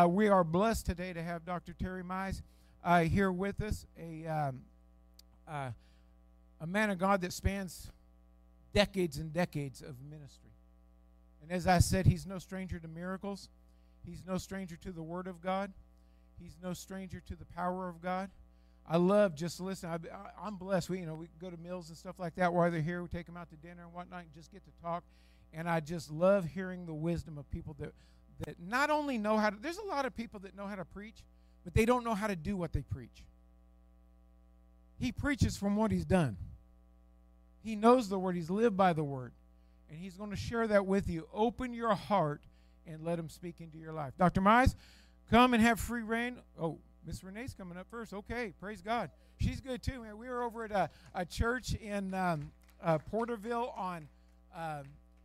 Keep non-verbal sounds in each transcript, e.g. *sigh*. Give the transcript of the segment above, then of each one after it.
Uh, we are blessed today to have Dr. Terry Mize uh, here with us, a, um, uh, a man of God that spans decades and decades of ministry. And as I said, he's no stranger to miracles, he's no stranger to the Word of God, he's no stranger to the power of God. I love just listening. I, am blessed. We, you know, we go to meals and stuff like that while they're here. We take them out to dinner and whatnot, and just get to talk. And I just love hearing the wisdom of people that that not only know how to. There's a lot of people that know how to preach, but they don't know how to do what they preach. He preaches from what he's done. He knows the word. He's lived by the word, and he's going to share that with you. Open your heart and let him speak into your life. Dr. Mize, come and have free reign. Oh, Miss Renee's coming up first. Okay, praise God. She's good too, man. We were over at a, a church in um, uh, Porterville on um,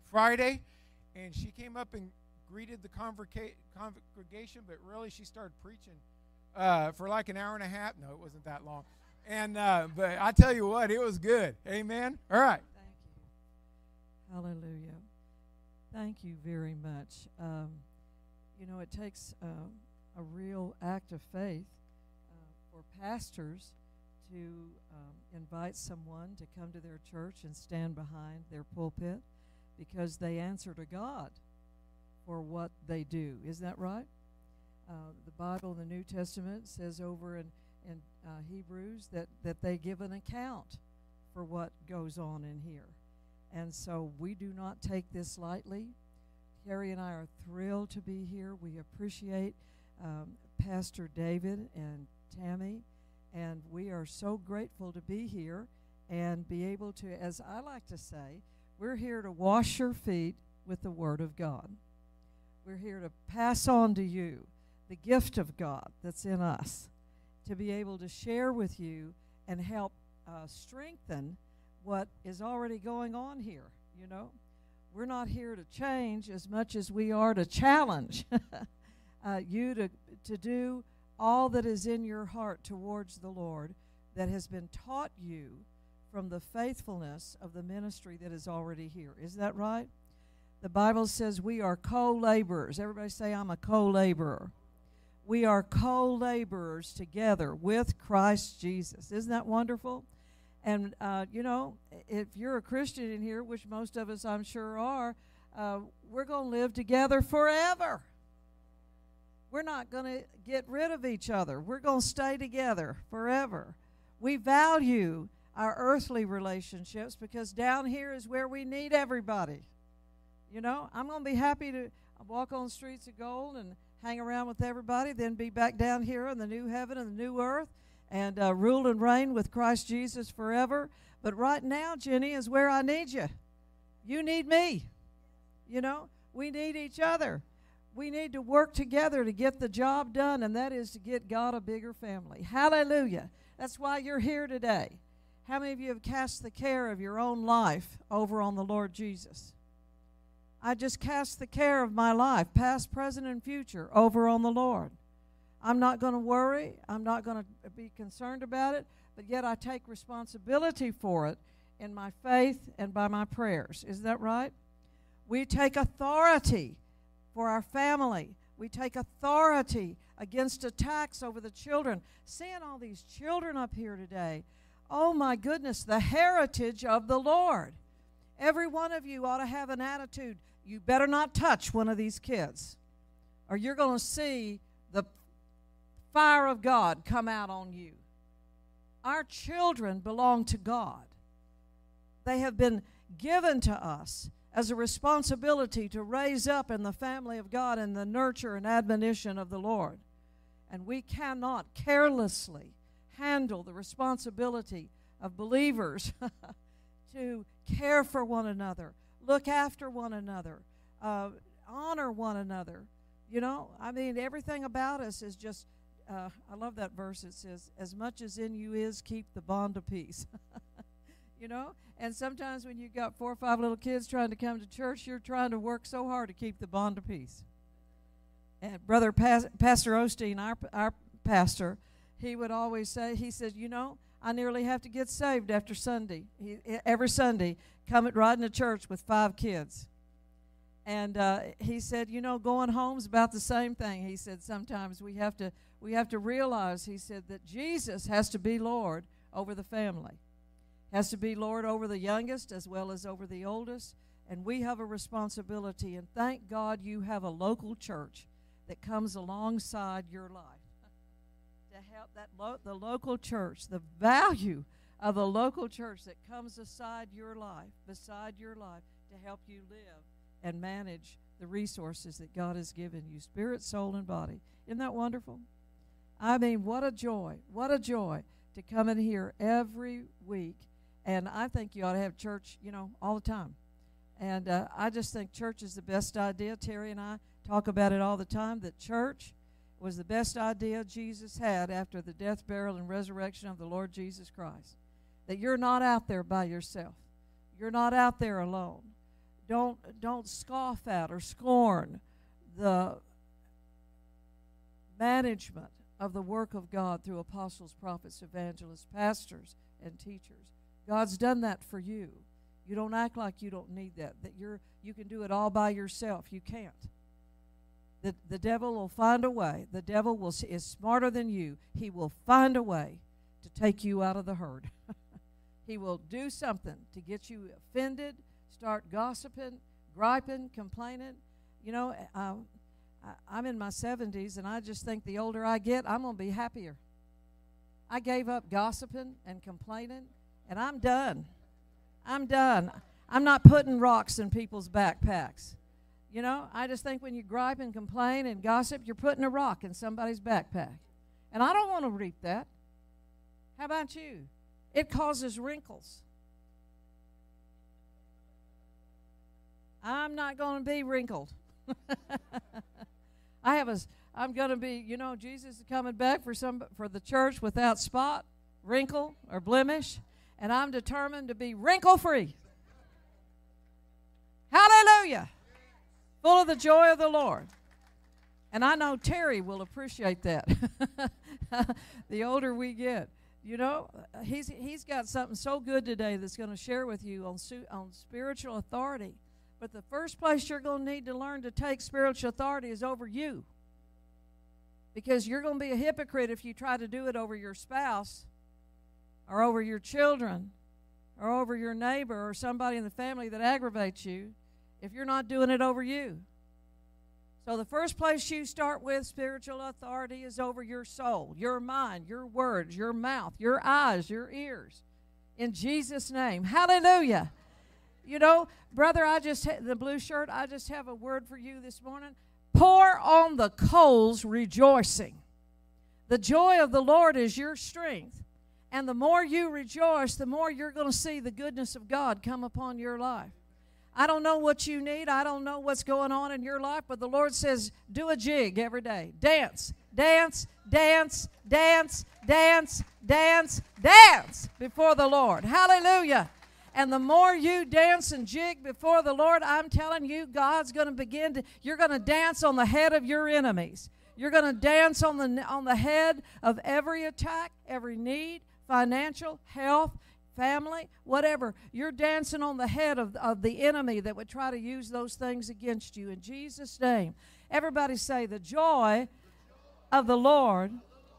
Friday, and she came up and greeted the congregation, but really she started preaching uh, for like an hour and a half. No, it wasn't that long. And uh, but I tell you what, it was good. Amen. All right. Thank you. Hallelujah. Thank you very much. Um, you know, it takes uh, a real act of faith uh, for pastors to um, invite someone to come to their church and stand behind their pulpit because they answer to God for what they do. Is that right? Uh, the Bible in the New Testament says over in, in uh, Hebrews that, that they give an account for what goes on in here. And so we do not take this lightly. Terry and I are thrilled to be here. We appreciate um, Pastor David and Tammy, and we are so grateful to be here and be able to, as I like to say, we're here to wash your feet with the Word of God. We're here to pass on to you the gift of God that's in us, to be able to share with you and help uh, strengthen what is already going on here, you know. We're not here to change as much as we are to challenge *laughs* uh, you to, to do all that is in your heart towards the Lord that has been taught you from the faithfulness of the ministry that is already here. Is that right? The Bible says we are co laborers. Everybody say, I'm a co laborer. We are co laborers together with Christ Jesus. Isn't that wonderful? And, uh, you know, if you're a Christian in here, which most of us I'm sure are, uh, we're going to live together forever. We're not going to get rid of each other. We're going to stay together forever. We value our earthly relationships because down here is where we need everybody. You know, I'm going to be happy to walk on streets of gold and hang around with everybody, then be back down here in the new heaven and the new earth and uh, rule and reign with Christ Jesus forever. But right now, Jenny, is where I need you. You need me. You know, we need each other. We need to work together to get the job done, and that is to get God a bigger family. Hallelujah. That's why you're here today. How many of you have cast the care of your own life over on the Lord Jesus? I just cast the care of my life, past, present, and future, over on the Lord. I'm not going to worry. I'm not going to be concerned about it, but yet I take responsibility for it in my faith and by my prayers. Is that right? We take authority for our family. We take authority against attacks over the children. Seeing all these children up here today, Oh my goodness, the heritage of the Lord. Every one of you ought to have an attitude you better not touch one of these kids, or you're going to see the fire of God come out on you. Our children belong to God, they have been given to us as a responsibility to raise up in the family of God in the nurture and admonition of the Lord. And we cannot carelessly handle the responsibility of believers *laughs* to care for one another, look after one another, uh, honor one another. You know, I mean, everything about us is just, uh, I love that verse. It says, As much as in you is, keep the bond of peace. *laughs* you know? And sometimes when you've got four or five little kids trying to come to church, you're trying to work so hard to keep the bond of peace. And Brother Pas- Pastor Osteen, our, our pastor, he would always say, he said, you know, I nearly have to get saved after Sunday. He, every Sunday, coming riding to church with five kids. And uh, he said, you know, going home's about the same thing. He said sometimes we have to we have to realize. He said that Jesus has to be Lord over the family, has to be Lord over the youngest as well as over the oldest. And we have a responsibility. And thank God you have a local church that comes alongside your life to help that lo- the local church, the value of a local church that comes aside your life, beside your life, to help you live and manage the resources that God has given you spirit, soul, and body. Isn't that wonderful? I mean, what a joy. What a joy to come in here every week. And I think you ought to have church, you know, all the time. And uh, I just think church is the best idea. Terry and I talk about it all the time that church was the best idea Jesus had after the death, burial, and resurrection of the Lord Jesus Christ. That you're not out there by yourself, you're not out there alone. Don't, don't scoff at or scorn the management of the work of God through apostles, prophets, evangelists, pastors, and teachers. God's done that for you. You don't act like you don't need that, that you're, you can do it all by yourself. You can't. The, the devil will find a way. The devil will, is smarter than you. He will find a way to take you out of the herd. *laughs* he will do something to get you offended, start gossiping, griping, complaining. You know, uh, I'm in my 70s, and I just think the older I get, I'm going to be happier. I gave up gossiping and complaining, and I'm done. I'm done. I'm not putting rocks in people's backpacks. You know, I just think when you gripe and complain and gossip, you're putting a rock in somebody's backpack. And I don't want to reap that. How about you? It causes wrinkles. I'm not going to be wrinkled. *laughs* I have a I'm going to be, you know, Jesus is coming back for some for the church without spot, wrinkle, or blemish, and I'm determined to be wrinkle free. Hallelujah. Full of the joy of the Lord. And I know Terry will appreciate that. *laughs* the older we get, you know, he's he's got something so good today that's going to share with you on on spiritual authority. But the first place you're going to need to learn to take spiritual authority is over you. Because you're going to be a hypocrite if you try to do it over your spouse or over your children or over your neighbor or somebody in the family that aggravates you if you're not doing it over you. So, the first place you start with spiritual authority is over your soul, your mind, your words, your mouth, your eyes, your ears. In Jesus' name. Hallelujah. You know, brother, I just, the blue shirt, I just have a word for you this morning. Pour on the coals rejoicing. The joy of the Lord is your strength. And the more you rejoice, the more you're going to see the goodness of God come upon your life. I don't know what you need. I don't know what's going on in your life, but the Lord says, do a jig every day. Dance, dance, dance, dance, dance, dance, dance before the Lord. Hallelujah. And the more you dance and jig before the Lord, I'm telling you, God's going to begin to, you're going to dance on the head of your enemies. You're going to dance on the, on the head of every attack, every need, financial, health, family, whatever. You're dancing on the head of, of the enemy that would try to use those things against you. In Jesus' name. Everybody say, The joy of the Lord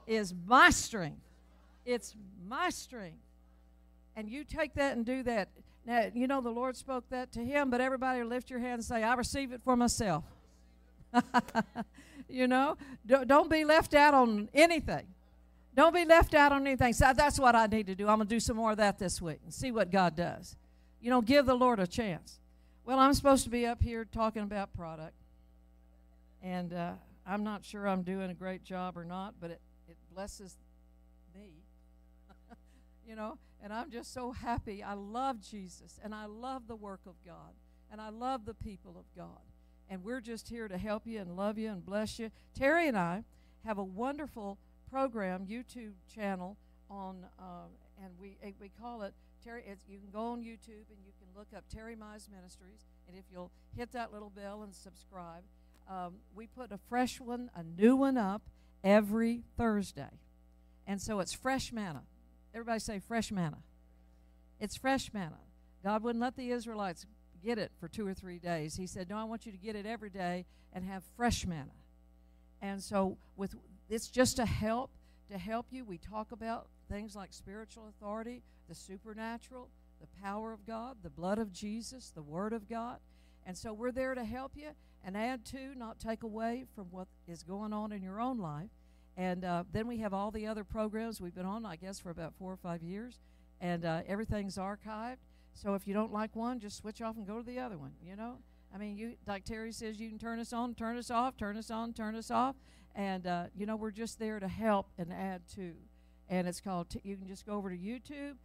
is my strength. It's my strength and you take that and do that. Now, you know the Lord spoke that to him, but everybody lift your hand and say, I receive it for myself. *laughs* you know, don't be left out on anything. Don't be left out on anything. So that's what I need to do. I'm going to do some more of that this week and see what God does. You know, give the Lord a chance. Well, I'm supposed to be up here talking about product, and uh, I'm not sure I'm doing a great job or not, but it, it blesses me. *laughs* you know, and I'm just so happy. I love Jesus and I love the work of God and I love the people of God. And we're just here to help you and love you and bless you. Terry and I have a wonderful program, YouTube channel on, uh, and we eh, we call it Terry. you can go on YouTube and you can look up Terry Mize Ministries, and if you'll hit that little bell and subscribe, um, we put a fresh one, a new one up every Thursday, and so it's fresh manna. Everybody say fresh manna. It's fresh manna. God wouldn't let the Israelites get it for two or three days. He said, No, I want you to get it every day and have fresh manna. And so, with it's just a help to help you. We talk about things like spiritual authority, the supernatural, the power of God, the blood of Jesus, the Word of God. And so, we're there to help you and add to, not take away from what is going on in your own life. And uh, then we have all the other programs we've been on, I guess, for about four or five years. And uh, everything's archived. So if you don't like one, just switch off and go to the other one, you know? I mean, you like Terry says, you can turn us on, turn us off, turn us on, turn us off. And, uh, you know, we're just there to help and add to. And it's called, t- you can just go over to YouTube,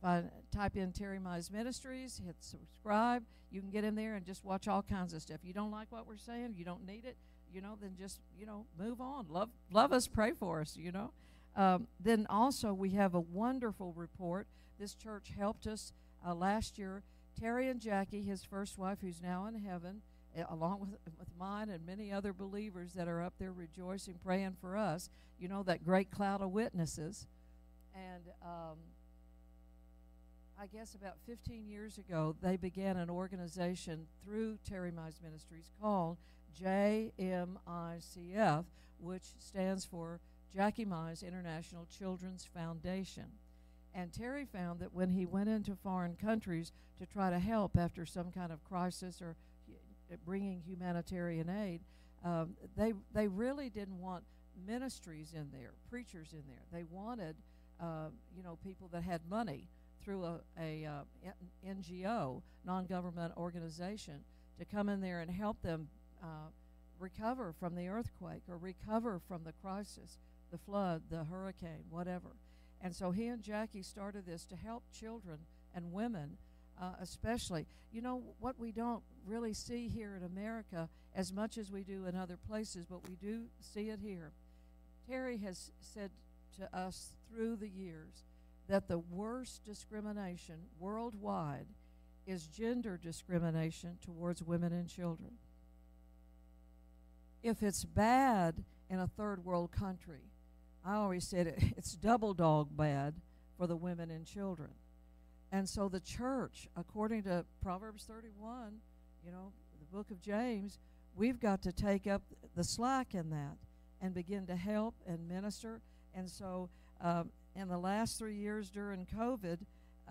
find, type in Terry Mize Ministries, hit subscribe. You can get in there and just watch all kinds of stuff. You don't like what we're saying, you don't need it, you know, then just, you know, move on. Love, love us, pray for us, you know. Um, then also, we have a wonderful report. This church helped us uh, last year. Terry and Jackie, his first wife, who's now in heaven, uh, along with, with mine and many other believers that are up there rejoicing, praying for us. You know, that great cloud of witnesses. And um, I guess about 15 years ago, they began an organization through Terry Mize Ministries called JMICF, which stands for Jackie Mize International Children's Foundation. And Terry found that when he went into foreign countries to try to help after some kind of crisis or bringing humanitarian aid, um, they they really didn't want ministries in there, preachers in there. They wanted, uh, you know, people that had money through a, a uh, NGO, non-government organization, to come in there and help them uh, recover from the earthquake or recover from the crisis, the flood, the hurricane, whatever. And so he and Jackie started this to help children and women, uh, especially. You know, what we don't really see here in America as much as we do in other places, but we do see it here. Terry has said to us through the years that the worst discrimination worldwide is gender discrimination towards women and children. If it's bad in a third world country, I always said it, *laughs* it's double dog bad for the women and children. And so the church, according to Proverbs 31, you know, the book of James, we've got to take up the slack in that and begin to help and minister. And so um, in the last three years during COVID,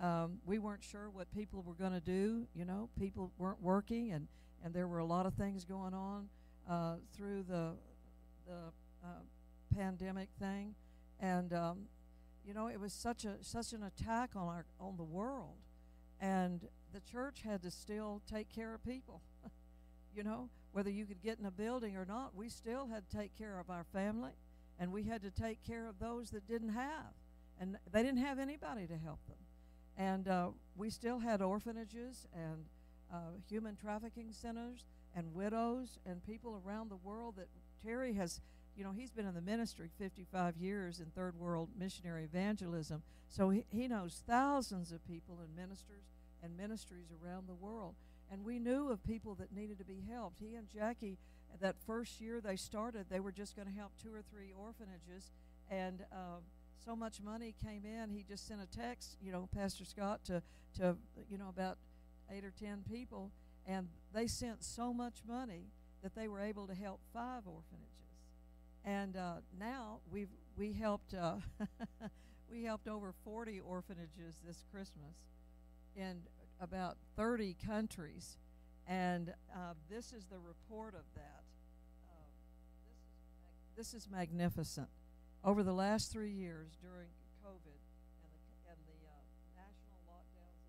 um, we weren't sure what people were going to do. You know, people weren't working, and, and there were a lot of things going on uh, through the, the uh, pandemic thing, and um, you know it was such a such an attack on our on the world, and the church had to still take care of people. *laughs* you know, whether you could get in a building or not, we still had to take care of our family, and we had to take care of those that didn't have, and they didn't have anybody to help them, and uh, we still had orphanages and uh, human trafficking centers and widows and people around the world that Terry has you know, he's been in the ministry 55 years in third world missionary evangelism. So he, he knows thousands of people and ministers and ministries around the world. And we knew of people that needed to be helped. He and Jackie, that first year they started, they were just going to help two or three orphanages. And um, so much money came in, he just sent a text, you know, Pastor Scott, to, to you know, about eight or ten people. And they sent so much money that they were able to help five orphanages. And uh, now we've we helped uh, *laughs* we helped over 40 orphanages this Christmas in about 30 countries, and uh, this is the report of that. Uh, this, is, this is magnificent. Over the last three years during COVID and the, uh, national lockdowns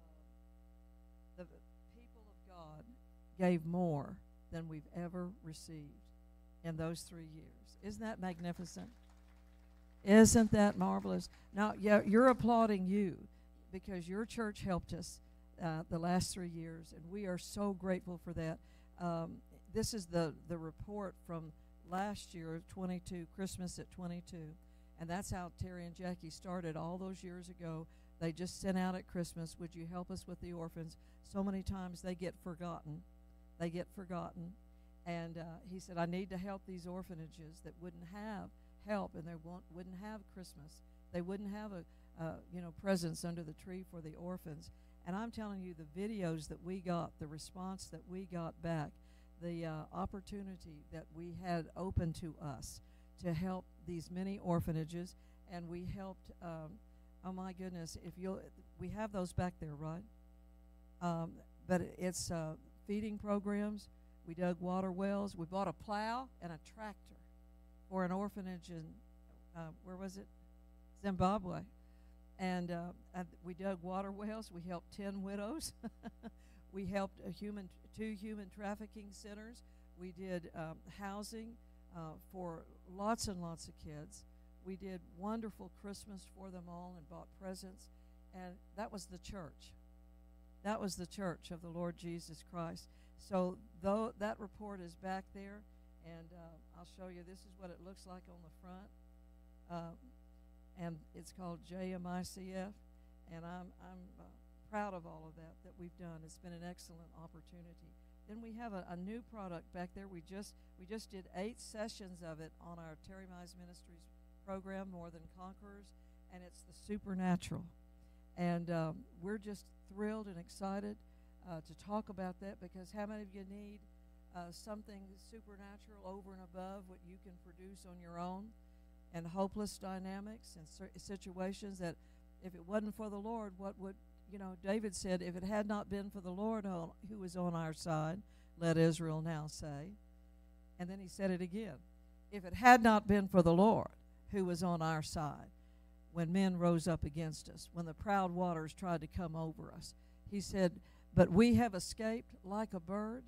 um, the people of God gave more than we've ever received in those three years. Isn't that magnificent? Isn't that marvelous? Now, yeah, you're applauding you because your church helped us uh, the last three years, and we are so grateful for that. Um, this is the, the report from last year, 22, Christmas at 22. And that's how Terry and Jackie started all those years ago. They just sent out at Christmas, Would you help us with the orphans? So many times they get forgotten they get forgotten. And uh, he said, I need to help these orphanages that wouldn't have help and they won't, wouldn't have Christmas. They wouldn't have a, uh, you know, presents under the tree for the orphans. And I'm telling you, the videos that we got, the response that we got back, the uh, opportunity that we had open to us to help these many orphanages, and we helped. Um, oh my goodness! If you, we have those back there, right? Um, but it's uh, feeding programs. We dug water wells. We bought a plow and a tractor for an orphanage in uh, where was it? Zimbabwe. And uh, we dug water wells. We helped 10 widows. *laughs* we helped a human, two human trafficking centers. We did um, housing uh, for lots and lots of kids. We did wonderful Christmas for them all and bought presents. And that was the church. That was the church of the Lord Jesus Christ. So though that report is back there, and uh, I'll show you. This is what it looks like on the front, uh, and it's called JMICF. And I'm I'm uh, proud of all of that that we've done. It's been an excellent opportunity. Then we have a, a, new product back there. We just we just did eight sessions of it on our Terry Mize Ministries program, More Than Conquerors, and it's the supernatural. And um, we're just thrilled and excited uh, to talk about that because how many of you need uh, something supernatural over and above what you can produce on your own? And hopeless dynamics and situations that if it wasn't for the Lord, what would, you know, David said, if it had not been for the Lord who was on our side, let Israel now say. And then he said it again. If it had not been for the Lord who was on our side, when men rose up against us, when the proud waters tried to come over us. He said, But we have escaped like a bird.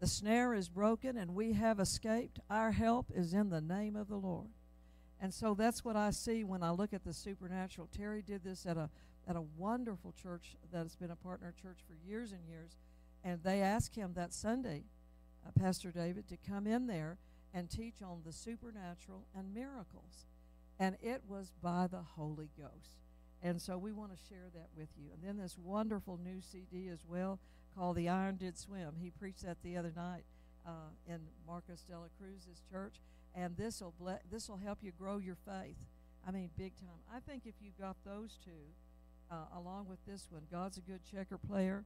The snare is broken, and we have escaped. Our help is in the name of the Lord. And so that's what I see when I look at the supernatural. Terry did this at a at a wonderful church that has been a partner church for years and years, and they asked him that Sunday, uh, Pastor David, to come in there and teach on the supernatural and miracles and it was by the Holy Ghost. And so we want to share that with you. And then this wonderful new CD as well called The Iron Did Swim. He preached that the other night uh, in Marcos de la Cruz's church. And this will ble- this will help you grow your faith. I mean, big time. I think if you got those two, uh, along with this one, God's a good checker player.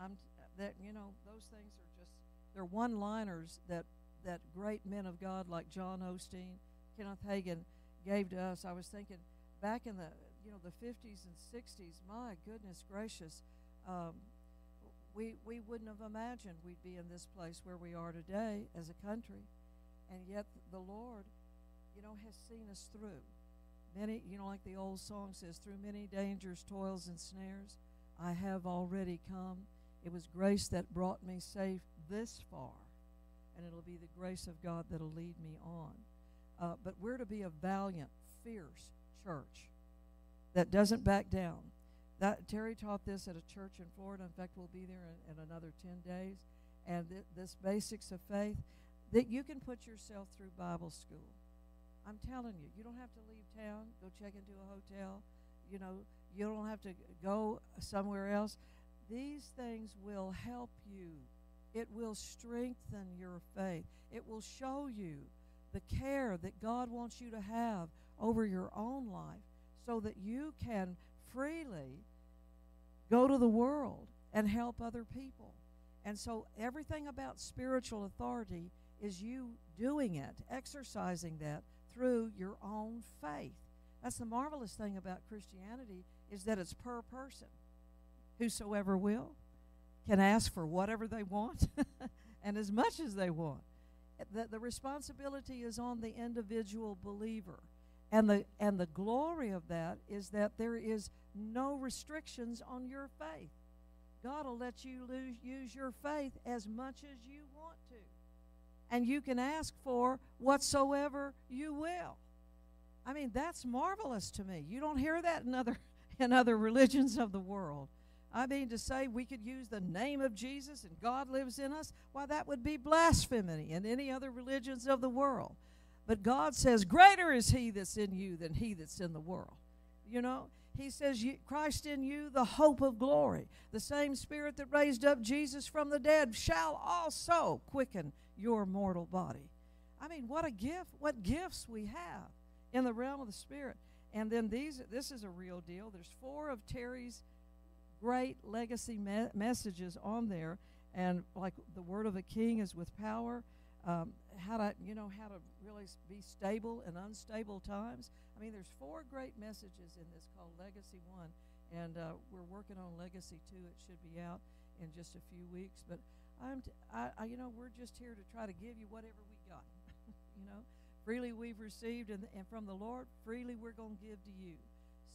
I'm that you know those things are just they're one-liners that that great men of God like John Osteen, Kenneth Hagin gave to us. I was thinking back in the you know the 50s and 60s. My goodness gracious, um, we we wouldn't have imagined we'd be in this place where we are today as a country, and yet the Lord, you know, has seen us through many. You know, like the old song says, through many dangers, toils, and snares, I have already come. It was grace that brought me safe this far, and it'll be the grace of God that'll lead me on. Uh, but we're to be a valiant, fierce church that doesn't back down. That Terry taught this at a church in Florida. In fact, we'll be there in, in another ten days. And th- this basics of faith that you can put yourself through Bible school. I'm telling you, you don't have to leave town, go check into a hotel. You know, you don't have to go somewhere else. These things will help you. It will strengthen your faith. It will show you the care that God wants you to have over your own life so that you can freely go to the world and help other people. And so everything about spiritual authority is you doing it, exercising that through your own faith. That's the marvelous thing about Christianity is that it's per person. Whosoever will can ask for whatever they want *laughs* and as much as they want that the responsibility is on the individual believer. And the, and the glory of that is that there is no restrictions on your faith. God will let you lose, use your faith as much as you want to. And you can ask for whatsoever you will. I mean, that's marvelous to me. You don't hear that in other, *laughs* in other religions of the world. I mean, to say we could use the name of Jesus and God lives in us, why, that would be blasphemy in any other religions of the world. But God says, Greater is He that's in you than He that's in the world. You know, He says, Christ in you, the hope of glory. The same Spirit that raised up Jesus from the dead shall also quicken your mortal body. I mean, what a gift, what gifts we have in the realm of the Spirit. And then these, this is a real deal. There's four of Terry's great legacy me- messages on there, and like the word of a king is with power. Um, how to you know how to really be stable in unstable times. I mean, there's four great messages in this called Legacy One, and uh, we're working on Legacy Two. It should be out in just a few weeks. But I'm, t- I, I, you know, we're just here to try to give you whatever we got. *laughs* you know, freely we've received, and, and from the Lord, freely we're going to give to you.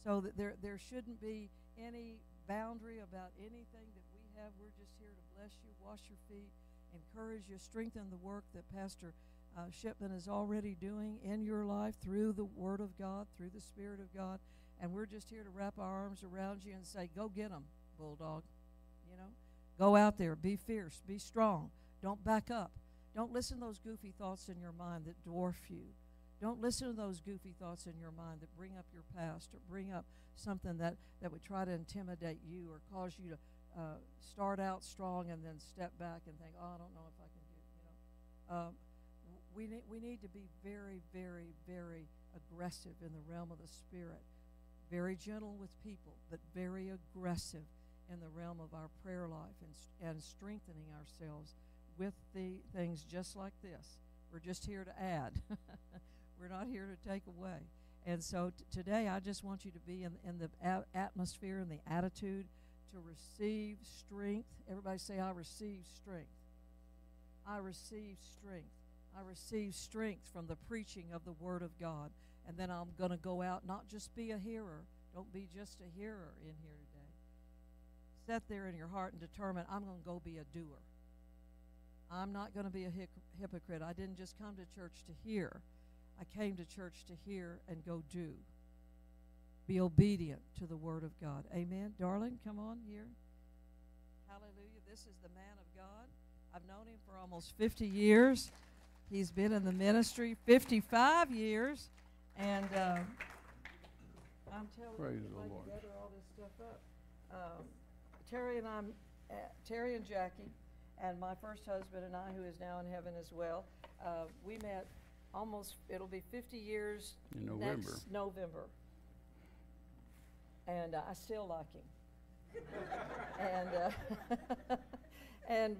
So that there, there shouldn't be any boundary about anything that we have. We're just here to bless you, wash your feet, encourage you, strengthen the work that Pastor uh, Shipman is already doing in your life through the Word of God, through the Spirit of God. And we're just here to wrap our arms around you and say, Go get them, Bulldog. You know, go out there, be fierce, be strong. Don't back up. Don't listen to those goofy thoughts in your mind that dwarf you. Don't listen to those goofy thoughts in your mind that bring up your past or bring up something that, that would try to intimidate you or cause you to uh, start out strong and then step back and think, oh, I don't know if I can do it. You know, um, we need we need to be very, very, very aggressive in the realm of the spirit. Very gentle with people, but very aggressive in the realm of our prayer life and, and strengthening ourselves with the things just like this. We're just here to add. *laughs* We're not here to take away. And so t- today, I just want you to be in, in the atmosphere and the attitude to receive strength. Everybody say, I receive strength. I receive strength. I receive strength from the preaching of the Word of God. And then I'm going to go out, not just be a hearer. Don't be just a hearer in here today. Set there in your heart and determine, I'm going to go be a doer. I'm not going to be a hypocrite. I didn't just come to church to hear, I came to church to hear and go do. Be obedient to the Word of God. Amen. Darling, come on here. Hallelujah. This is the man of God. I've known him for almost 50 years. He's been in the ministry 55 years. And uh, I'm telling Praise you, the Lord. gather all this stuff up. Um, Terry and I'm, uh, Terry and Jackie, and my first husband and I, who is now in heaven as well, uh, we met almost, it'll be 50 years In November. next November. And uh, I still like him. and uh, *laughs* and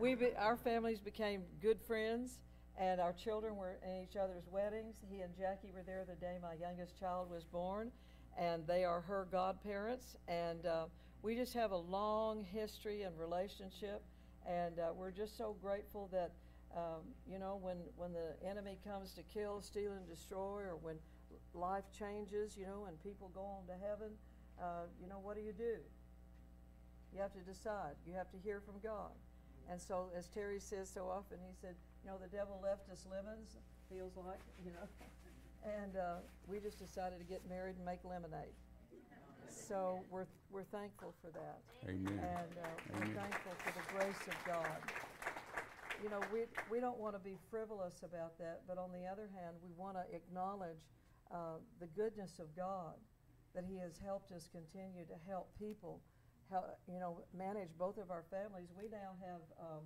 we be, our families became good friends, and our children were in each other's weddings. He and Jackie were there the day my youngest child was born, and they are her godparents. And uh, we just have a long history and relationship, and uh, we're just so grateful that um, you know when when the enemy comes to kill, steal, and destroy, or when life changes, you know, and people go on to heaven, uh, you know, what do you do? You have to decide. You have to hear from God. And so, as Terry says so often, he said, you know, the devil left us lemons, feels like, *laughs* you know. And uh, we just decided to get married and make lemonade. So we're, we're thankful for that. Amen. And uh, we're thankful for the grace of God. You know, we, we don't want to be frivolous about that, but on the other hand, we want to acknowledge uh, the goodness of God, that He has helped us continue to help people, help, you know, manage both of our families. We now have, um,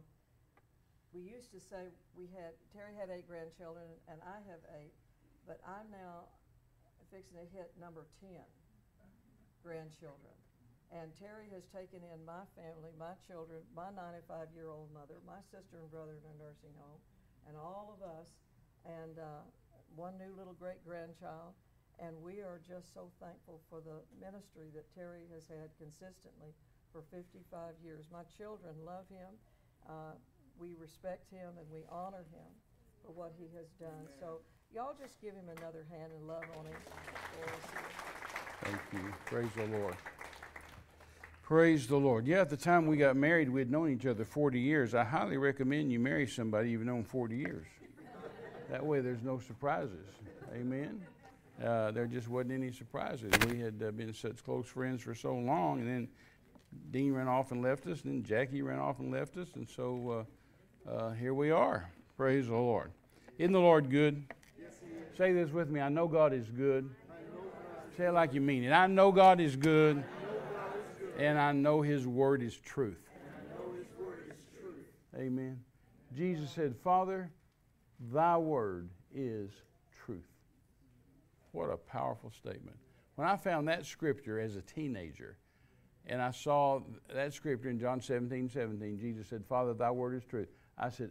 we used to say we had, Terry had eight grandchildren, and I have eight, but I'm now fixing to hit number 10 grandchildren. And Terry has taken in my family, my children, my 95 year old mother, my sister and brother in a nursing home, and all of us, and uh, one new little great grandchild. And we are just so thankful for the ministry that Terry has had consistently for 55 years. My children love him. Uh, we respect him and we honor him for what he has done. So, y'all just give him another hand and love on him. Thank you. Praise the Lord. Praise the Lord. Yeah, at the time we got married, we had known each other 40 years. I highly recommend you marry somebody you've known 40 years. That way there's no surprises. Amen. Uh, there just wasn't any surprises. We had uh, been such close friends for so long, and then Dean ran off and left us, and then Jackie ran off and left us, and so uh, uh, here we are. Praise the Lord. Isn't the Lord good? Say this with me. I know God is good. Say it like you mean it. I know God is good, and I know His word is truth. Amen. Jesus said, Father, thy word is truth. What a powerful statement. When I found that scripture as a teenager, and I saw that scripture in John 17, 17. Jesus said, Father, thy word is truth. I said,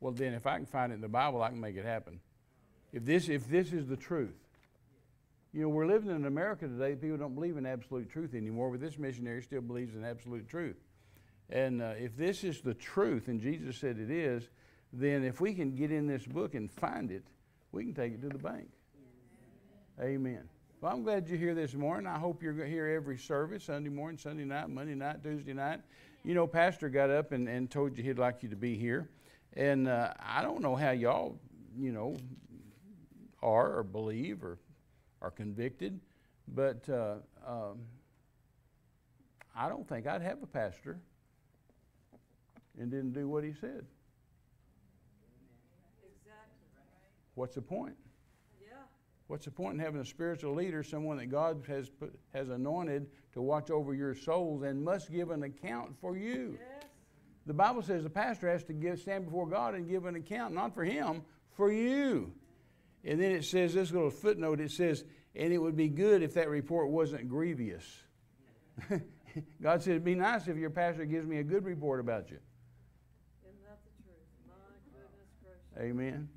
well, then if I can find it in the Bible, I can make it happen. If this, if this is the truth. You know, we're living in America today. People don't believe in absolute truth anymore, but this missionary still believes in absolute truth. And uh, if this is the truth, and Jesus said it is, then if we can get in this book and find it, we can take it to the bank. Amen. Well, I'm glad you're here this morning. I hope you're here every service Sunday morning, Sunday night, Monday night, Tuesday night. You know, Pastor got up and, and told you he'd like you to be here. And uh, I don't know how y'all, you know, are or believe or are convicted, but uh, um, I don't think I'd have a pastor and didn't do what he said. Exactly. What's the point? Yeah. What's the point in having a spiritual leader, someone that God has put, has anointed to watch over your souls and must give an account for you? Yes. The Bible says the pastor has to give, stand before God and give an account, not for him, for you. And then it says this little footnote it says, and it would be good if that report wasn't grievous. *laughs* God said it'd be nice if your pastor gives me a good report about you. Isn't that the truth? My goodness gracious. Amen.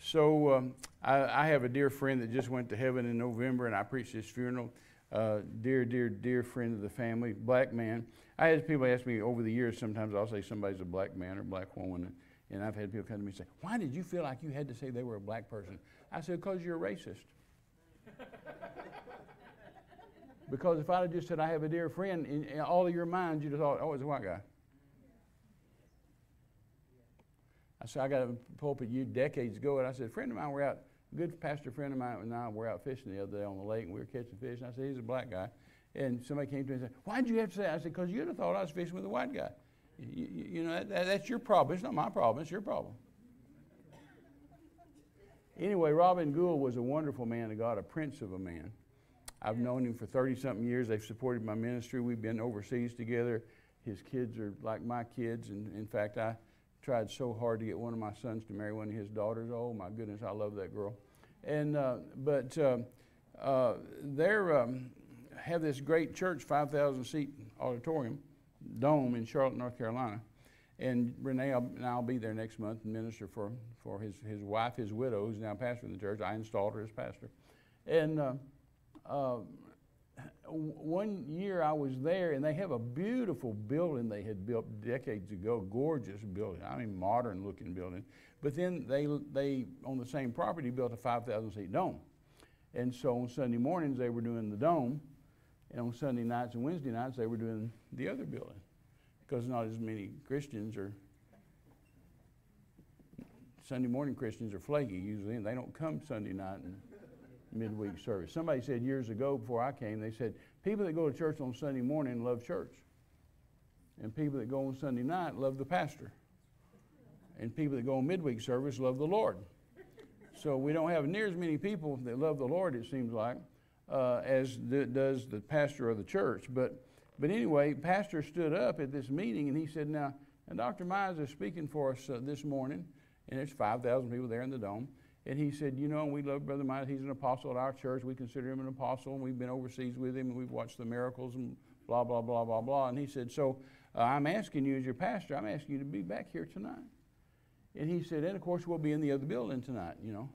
So um, I, I, have a dear friend that just went to heaven in November, and I preached his funeral. Uh, dear, dear, dear friend of the family, black man. I had people ask me over the years. Sometimes I'll say somebody's a black man or black woman, and I've had people come to me and say, "Why did you feel like you had to say they were a black person?" I said, "Because you're a racist." *laughs* because if I'd have just said I have a dear friend, in, all of your minds you'd have thought, "Oh, it's a white guy." I said, I got a pulpit you decades ago, and I said, a friend of mine, we're out, a good pastor friend of mine and I were out fishing the other day on the lake, and we were catching fish, and I said, he's a black guy. And somebody came to me and said, why did you have to say that? I said, because you'd have thought I was fishing with a white guy. You, you, know, that, that's your problem. It's not my problem. It's your problem. Anyway, Robin Gool was a wonderful man of God, a prince of a man. I've known him for 30 something years. They've supported my ministry. We've been overseas together. His kids are like my kids. And in fact, I tried so hard to get one of my sons to marry one of his daughters. Oh my goodness, I love that girl. And uh, but uh, uh, they um, have this great church, 5,000 seat auditorium, dome in Charlotte, North Carolina. And Renee and I'll be there next month and minister for, for his, his wife, his widow, who's now pastor in the church. I installed her as pastor. And uh, uh, one year I was there, and they have a beautiful building they had built decades ago, gorgeous building. I mean, modern looking building. But then they they on the same property built a 5,000 seat dome, and so on Sunday mornings they were doing the dome, and on Sunday nights and Wednesday nights they were doing the other building, because not as many Christians are. Sunday morning Christians are flaky usually, and they don't come Sunday night and midweek service. Somebody said years ago before I came, they said, people that go to church on Sunday morning love church. And people that go on Sunday night love the pastor. And people that go on midweek service love the Lord. So we don't have near as many people that love the Lord, it seems like, uh, as does the pastor of the church. But, but anyway, pastor stood up at this meeting and he said, now, and Dr. Mize is speaking for us uh, this morning, and there's 5,000 people there in the dome. And he said, You know, we love Brother Mize. He's an apostle at our church. We consider him an apostle, and we've been overseas with him, and we've watched the miracles and blah, blah, blah, blah, blah. And he said, So uh, I'm asking you, as your pastor, I'm asking you to be back here tonight. And he said, And of course, we'll be in the other building tonight, you know.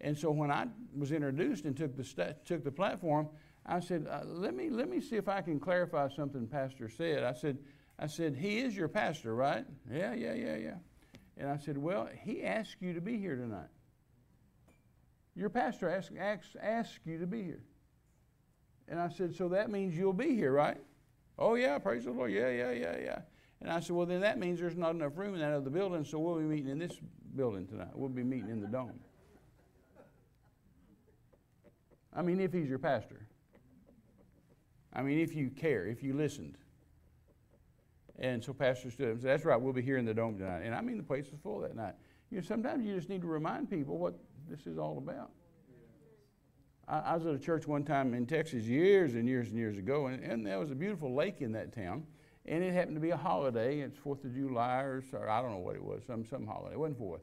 And so when I was introduced and took the, took the platform, I said, uh, let, me, let me see if I can clarify something Pastor said. I said, I said, He is your pastor, right? Yeah, yeah, yeah, yeah. And I said, Well, he asked you to be here tonight. Your pastor asked, asked, asked you to be here. And I said, So that means you'll be here, right? Oh, yeah, praise the Lord. Yeah, yeah, yeah, yeah. And I said, Well, then that means there's not enough room in that other building, so we'll be meeting in this building tonight. We'll be meeting in the dome. I mean, if he's your pastor. I mean, if you care, if you listened. And so Pastor stood up and said, That's right, we'll be here in the dome tonight. And I mean, the place was full that night. You know, sometimes you just need to remind people what this is all about. I, I, was at a church one time in Texas years and years and years ago, and, and there was a beautiful lake in that town. And it happened to be a holiday. It's Fourth of July or, or I don't know what it was, some some holiday. It wasn't Fourth,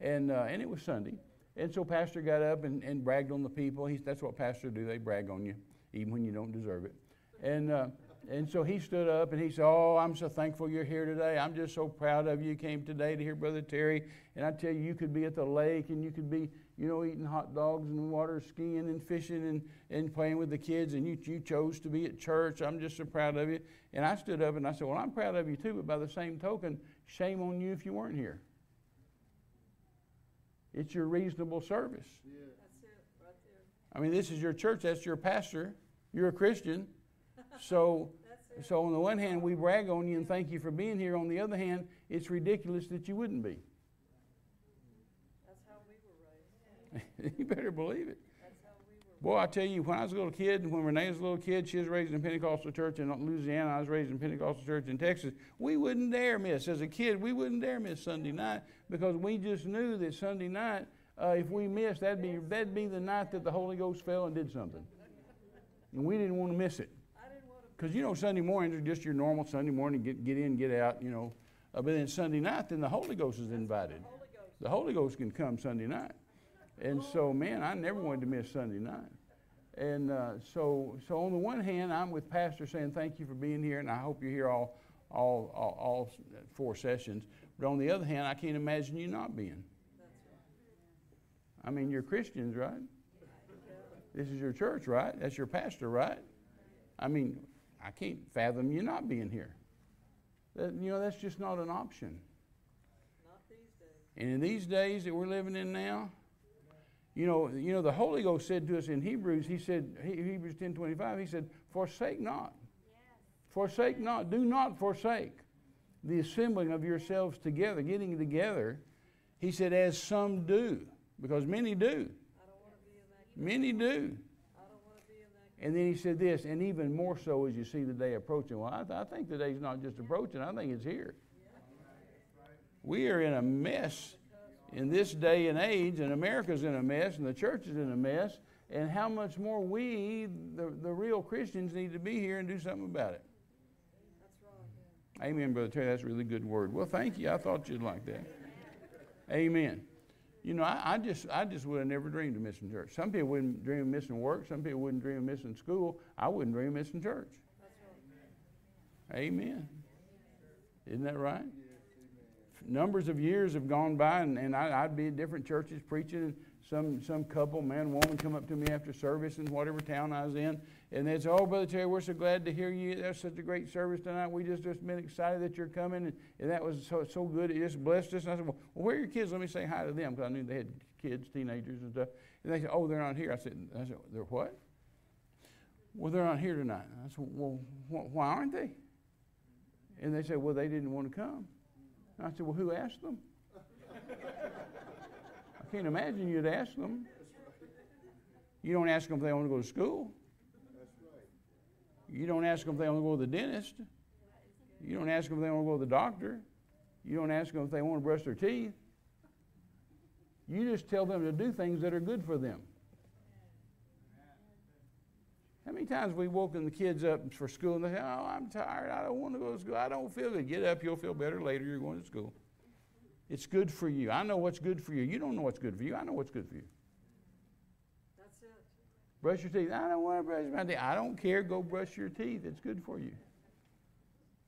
and uh, and it was Sunday. And so pastor got up and, and bragged on the people. He's, that's what pastors do. They brag on you, even when you don't deserve it. And uh, And so he stood up and he said, Oh, I'm so thankful you're here today. I'm just so proud of you. You came today to hear Brother Terry. And I tell you, you could be at the lake and you could be, you know, eating hot dogs and water skiing and fishing and, and playing with the kids. And you, you chose to be at church. I'm just so proud of you. And I stood up and I said, Well, I'm proud of you too. But by the same token, shame on you if you weren't here. It's your reasonable service. Yeah. That's it, right there. I mean, this is your church. That's your pastor. You're a Christian. So, so on the one hand, we brag on you and thank you for being here. On the other hand, it's ridiculous that you wouldn't be. That's how we were raised. *laughs* you better believe it. That's how we were. Boy, I tell you, when I was a little kid, and when Renee was a little kid, she was raised in Pentecostal church in Louisiana. I was raised in Pentecostal church in Texas. We wouldn't dare miss. As a kid, we wouldn't dare miss Sunday night because we just knew that Sunday night, uh, if we missed, that'd be that'd be the night that the Holy Ghost fell and did something, and we didn't want to miss it. I didn't want to. Because you know Sunday mornings are just your normal Sunday morning, get get in, get out, you know. Uh, but then Sunday night, then the Holy Ghost is invited. The Holy Ghost can come Sunday night, and so man, I never wanted to miss Sunday night. And uh, so, so on the one hand, I'm with Pastor saying thank you for being here, and I hope you're here all, all, all, all four sessions. But on the other hand, I can't imagine you not being. I mean, you're Christians, right? This is your church, right? That's your pastor, right? I mean, I can't fathom you not being here. That, you know, that's just not an option. Not these days. And in these days that we're living in now, you know, you know, the Holy Ghost said to us in Hebrews, He said, He- Hebrews ten twenty five, He said, "Forsake not, forsake not, do not forsake the assembling of yourselves together, getting together." He said, "As some do, because many do, I don't want to be many do." I don't want to be in that. And then he said this, and even more so as you see the day approaching. Well, I, th- I think the day's not just approaching, I think it's here. We are in a mess in this day and age, and America's in a mess, and the church is in a mess. And how much more we, the, the real Christians, need to be here and do something about it. Amen, Brother Terry. That's a really good word. Well, thank you. I thought you'd like that. Amen. You know, I, I just I just would have never dreamed of missing church. Some people wouldn't dream of missing work. Some people wouldn't dream of missing school. I wouldn't dream of missing church. Right. Amen. Isn't that right? Numbers of years have gone by, and, and I, I'd be at different churches preaching, some, some couple, man, woman, come up to me after service in whatever town I was in, and they'd say, Oh, Brother Terry, we're so glad to hear you. That's such a great service tonight. We just, just been excited that you're coming, and, and that was so, so good. It just blessed us. And I said, Well, where are your kids? Let me say hi to them, because I knew they had kids, teenagers, and stuff. And they said, Oh, they're not here. I said, I said They're what? Well, they're not here tonight. I said, Well, wh- why aren't they? And they said, Well, they didn't want to come. And I said, Well, who asked them? *laughs* I can't imagine you'd ask them. You don't ask them if they want to go to school. You don't ask them if they want to go to the dentist. You don't ask them if they want to go to the doctor. You don't ask them if they want to brush their teeth. You just tell them to do things that are good for them. How many times we woken the kids up for school and they say, Oh, I'm tired. I don't want to go to school. I don't feel good. Get up. You'll feel better later. You're going to school. It's good for you. I know what's good for you. You don't know what's good for you. I know what's good for you. That's it. Brush your teeth. I don't want to brush my teeth. I don't care. Go brush your teeth. It's good for you.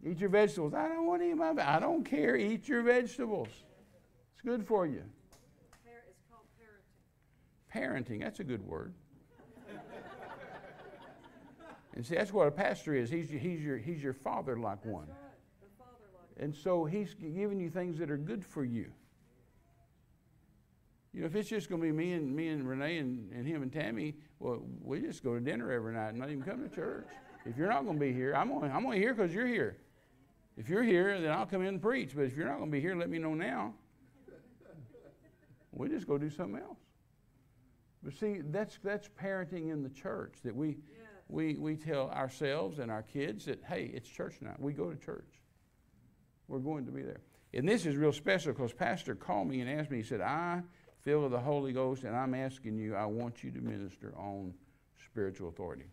Eat your vegetables. I don't want to eat my. ve- I don't care. Eat your vegetables. It's good for you. It's called parenting. Parenting. That's a good word. and see, that's what a pastor is. He's your, he's your, he's your father like one. right. The father like. And so he's giving you things that are good for you. You know, if it's just going to be me and me and Renee and, and him and Tammy, well, we just go to dinner every night and not even come to church. If you're not going to be here, I'm only, I'm only here because you're here. If you're here, then I'll come in and preach. But if you're not going to be here, let me know now. We just go do something else. But see, that's that's parenting in the church that we we, we tell ourselves and our kids that, hey, it's church night. We go to church. We're going to be there. And this is real special because Pastor called me and asked me, he said, I feel of the Holy Ghost and I'm asking you, I want you to minister on spiritual authority.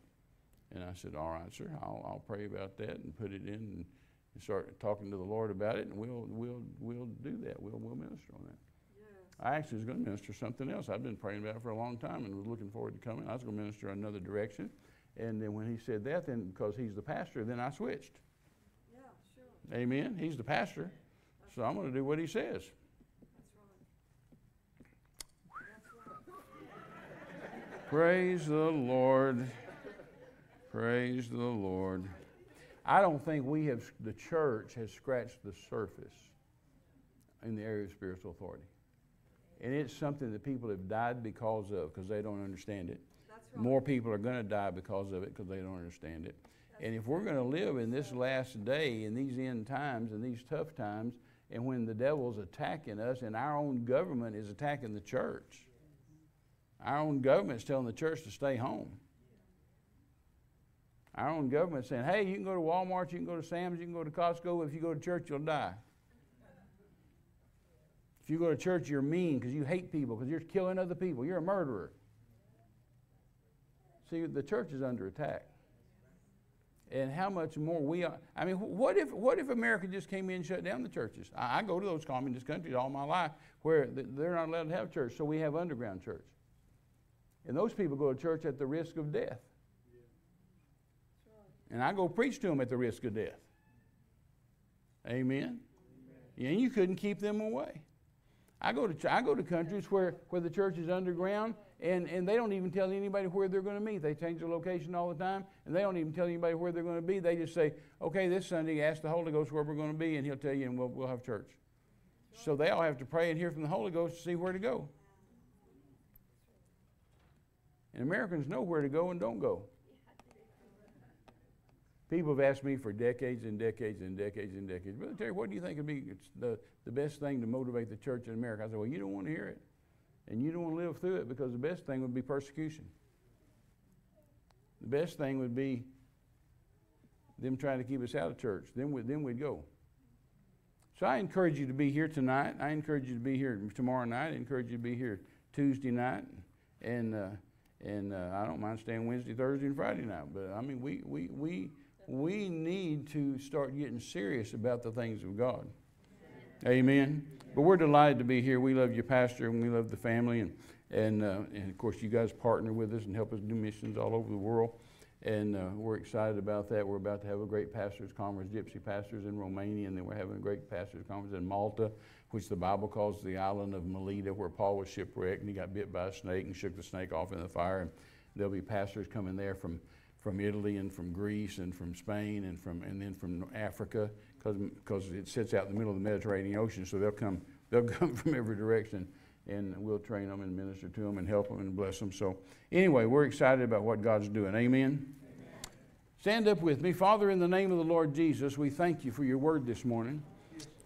And I said, all right, sir, I'll, I'll pray about that and put it in and, and start talking to the Lord about it and we'll, we'll, we'll do that. We'll, we'll minister on that. Yes. I actually was going to minister something else. I've been praying about it for a long time and was looking forward to coming. I was going to minister another direction. And then when he said that, then because he's the pastor, then I switched. Amen. He's the pastor. So I'm going to do what he says. Praise the Lord. Praise the Lord. I don't think we have, the church has scratched the surface in the area of spiritual authority. And it's something that people have died because of because they don't understand it. That's right. More people are going to die because of it because they don't understand it. And if we're going to live in this last day, in these end times, in these tough times, and when the devil's attacking us and our own government is attacking the church, our own government is telling the church to stay home. Our own government saying, hey, you can go to Walmart, you can go to Sam's, you can go to Costco. If you go to church, you'll die. If you go to church, you're mean because you hate people, because you're killing other people. You're a murderer. See, the church is under attack. And how much more we are. I mean, what if, what if America just came in and shut down the churches? I, I go to those communist countries all my life where they're not allowed to have church, so we have underground church. And those people go to church at the risk of death. And I go preach to them at the risk of death. Amen. And you couldn't keep them away. I go to, I go to countries where, where the church is underground and, and they don't even tell anybody where they're going to meet. They change the location all the time and they don't even tell anybody where they're going to be. They just say, okay, this Sunday, ask the Holy Ghost where we're going to be and he'll tell you and we'll, we'll have church. So they all have to pray and hear from the Holy Ghost to see where to go. And Americans know where to go and don't go. People have asked me for decades and decades and decades and decades, Brother Terry, what do you think would be the, the best thing to motivate the church in America? I said, Well, you don't want to hear it. And you don't want to live through it because the best thing would be persecution. The best thing would be them trying to keep us out of church. Then, we, then we'd go. So I encourage you to be here tonight. I encourage you to be here tomorrow night. I encourage you to be here Tuesday night. And, uh, and uh, I don't mind staying Wednesday, Thursday, and Friday night. But I mean, we, we, we, we need to start getting serious about the things of God. Amen. But we're delighted to be here. We love your pastor and we love the family. And, and, uh, and of course, you guys partner with us and help us do missions all over the world. And uh, we're excited about that. We're about to have a great pastors' conference, Gypsy Pastors in Romania, and then we're having a great pastors' conference in Malta, which the Bible calls the island of Melita, where Paul was shipwrecked and he got bit by a snake and shook the snake off in the fire. And there'll be pastors coming there from from Italy and from Greece and from Spain and from and then from Africa because it sits out in the middle of the Mediterranean Ocean. So they'll come *laughs* they'll come from every direction, and we'll train them and minister to them and help them and bless them. So anyway, we're excited about what God's doing. Amen. Amen. Stand up with me, Father. In the name of the Lord Jesus, we thank you for your word this morning.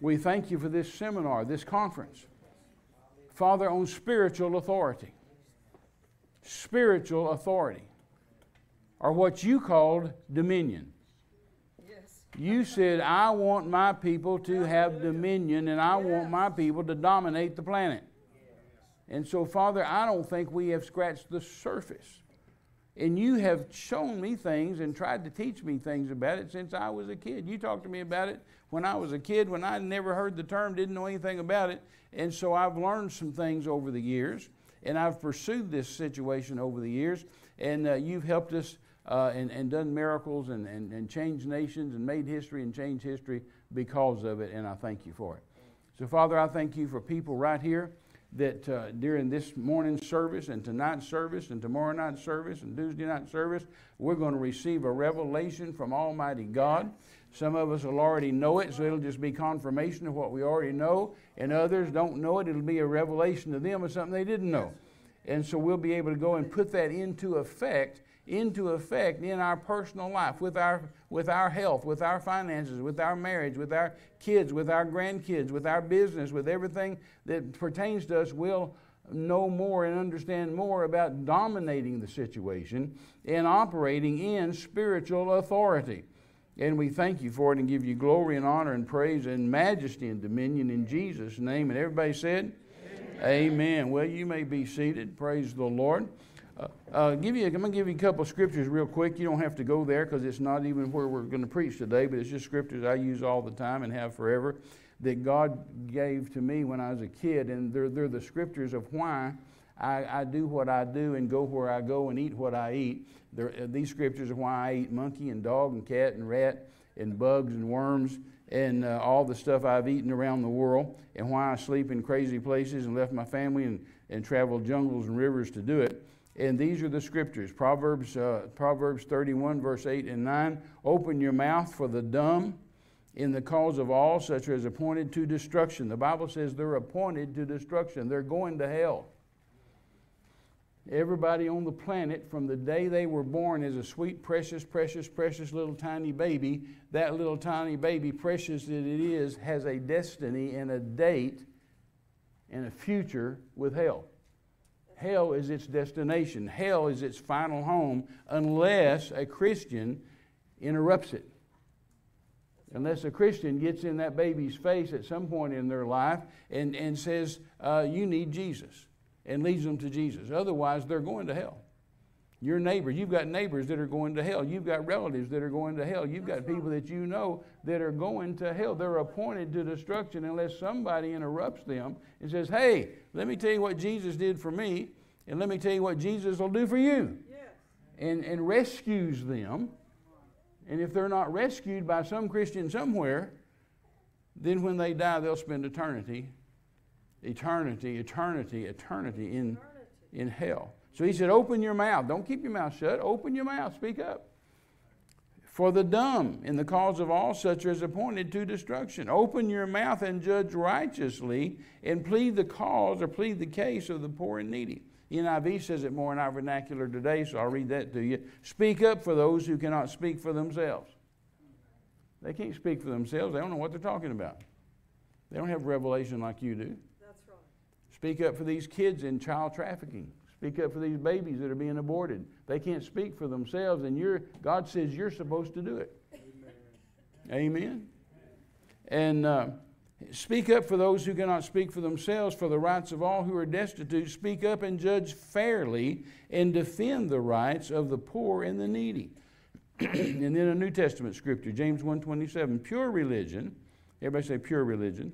We thank you for this seminar, this conference. Father, on spiritual authority. Spiritual authority or what you called dominion. You said, I want my people to have dominion and I want my people to dominate the planet. And so, Father, I don't think we have scratched the surface. And you have shown me things and tried to teach me things about it since I was a kid. You talked to me about it when I was a kid, when I never heard the term, didn't know anything about it. And so I've learned some things over the years, and I've pursued this situation over the years, and uh, you've helped us uh, and, and done miracles and, and, and changed nations and made history and changed history because of it, and I thank you for it. So, Father, I thank you for people right here that uh, during this morning's service and tonight's service and tomorrow night's service and Tuesday night's service, we're going to receive a revelation from Almighty God. Some of us will already know it, so it'll just be confirmation of what we already know, and others don't know it. It'll be a revelation to them of something they didn't know. And so we'll be able to go and put that into effect into effect in our personal life with our with our health with our finances with our marriage with our kids with our grandkids with our business with everything that pertains to us we'll know more and understand more about dominating the situation and operating in spiritual authority and we thank you for it and give you glory and honor and praise and majesty and dominion in Jesus name and everybody said Amen. Amen. Well, you may be seated. Praise the Lord. Uh, uh, give you, I'm going to give you a couple of scriptures real quick. You don't have to go there because it's not even where we're going to preach today, but it's just scriptures I use all the time and have forever that God gave to me when I was a kid. And they're, they're the scriptures of why I, I do what I do and go where I go and eat what I eat. Uh, these scriptures are why I eat monkey and dog and cat and rat and bugs and worms and uh, all the stuff I've eaten around the world and why I sleep in crazy places and left my family and, and traveled jungles and rivers to do it. And these are the scriptures Proverbs, uh, Proverbs 31, verse 8 and 9. Open your mouth for the dumb in the cause of all such as appointed to destruction. The Bible says they're appointed to destruction, they're going to hell. Everybody on the planet, from the day they were born, is a sweet, precious, precious, precious little tiny baby. That little tiny baby, precious that it is, has a destiny and a date and a future with hell. Hell is its destination, hell is its final home, unless a Christian interrupts it. Unless a Christian gets in that baby's face at some point in their life and, and says, uh, You need Jesus and leads them to Jesus. Otherwise, they're going to hell. Your neighbors, you've got neighbors that are going to hell. You've got relatives that are going to hell. You've got people that you know that are going to hell. They're appointed to destruction unless somebody interrupts them and says, Hey, let me tell you what Jesus did for me, and let me tell you what Jesus will do for you. Yes. And, and rescues them. And if they're not rescued by some Christian somewhere, then when they die, they'll spend eternity eternity, eternity, eternity in, in hell. So he said, Open your mouth. Don't keep your mouth shut. Open your mouth. Speak up. For the dumb, in the cause of all such as appointed to destruction. Open your mouth and judge righteously and plead the cause or plead the case of the poor and needy. NIV says it more in our vernacular today, so I'll read that to you. Speak up for those who cannot speak for themselves. They can't speak for themselves, they don't know what they're talking about. They don't have revelation like you do. That's right. Speak up for these kids in child trafficking. Speak up for these babies that are being aborted. They can't speak for themselves, and you're, God says you're supposed to do it. Amen. Amen. And uh, speak up for those who cannot speak for themselves, for the rights of all who are destitute. Speak up and judge fairly and defend the rights of the poor and the needy. *clears throat* and then a New Testament scripture, James 1.27, pure religion, everybody say pure religion,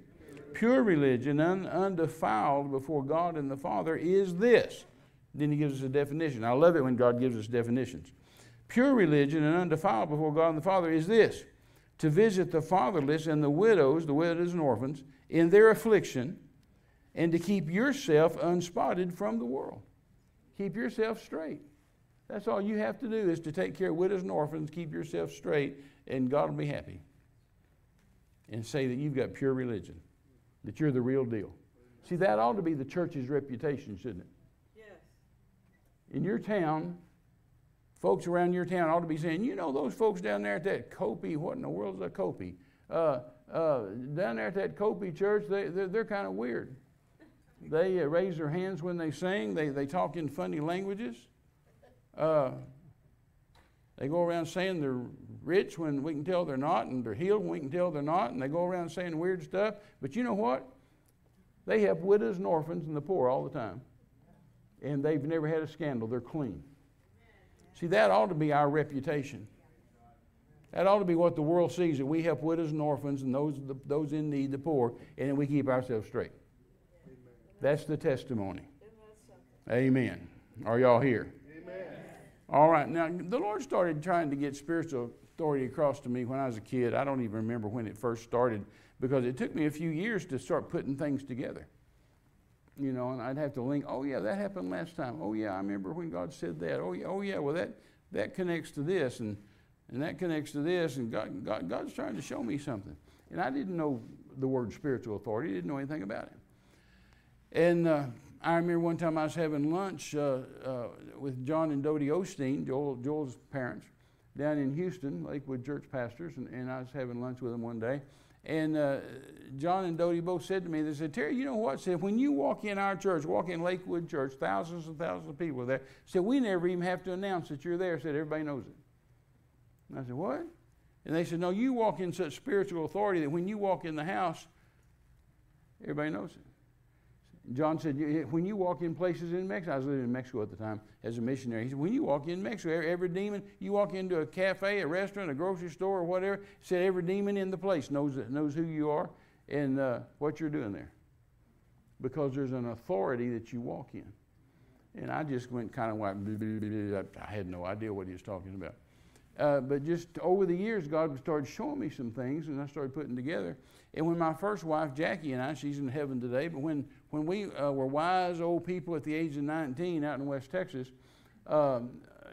pure religion, un, undefiled before God and the Father, is this. Then he gives us a definition. I love it when God gives us definitions. Pure religion and undefiled before God and the Father is this to visit the fatherless and the widows, the widows and orphans, in their affliction, and to keep yourself unspotted from the world. Keep yourself straight. That's all you have to do is to take care of widows and orphans, keep yourself straight, and God will be happy. And say that you've got pure religion that you're the real deal. See, that ought to be the church's reputation, shouldn't it? In your town, folks around your town ought to be saying, you know, those folks down there at that Copey, what in the world is a Copey? Uh, uh, down there at that Copey church, they, they're, they're kind of weird. They uh, raise their hands when they sing, they, they talk in funny languages. Uh, they go around saying they're rich when we can tell they're not, and they're healed when we can tell they're not, and they go around saying weird stuff. But you know what? They have widows and orphans and the poor all the time. And they've never had a scandal. They're clean. See, that ought to be our reputation. That ought to be what the world sees that we help widows and orphans and those, those in need, the poor, and then we keep ourselves straight. That's the testimony. Amen. Are y'all here? Amen. All right. Now, the Lord started trying to get spiritual authority across to me when I was a kid. I don't even remember when it first started because it took me a few years to start putting things together. You know, and I'd have to link, oh, yeah, that happened last time. Oh, yeah, I remember when God said that. Oh, yeah, oh, yeah well, that, that connects to this, and, and that connects to this, and God, God, God's trying to show me something. And I didn't know the word spiritual authority, didn't know anything about it. And uh, I remember one time I was having lunch uh, uh, with John and Dodie Osteen, Joel, Joel's parents, down in Houston, Lakewood Church pastors, and, and I was having lunch with them one day. And uh, John and Dodie both said to me, they said, Terry, you know what? Said, when you walk in our church, walk in Lakewood Church, thousands and thousands of people there, said, we never even have to announce that you're there. Said, everybody knows it. And I said, what? And they said, no, you walk in such spiritual authority that when you walk in the house, everybody knows it. John said, when you walk in places in Mexico, I was living in Mexico at the time as a missionary. He said, when you walk in Mexico, every demon, you walk into a cafe, a restaurant, a grocery store, or whatever, said every demon in the place knows, knows who you are and uh, what you're doing there. Because there's an authority that you walk in. And I just went kind of like, I had no idea what he was talking about. Uh, but just over the years, God started showing me some things, and I started putting together. And when my first wife, Jackie, and I, she's in heaven today, but when, when we uh, were wise old people at the age of 19 out in West Texas, um,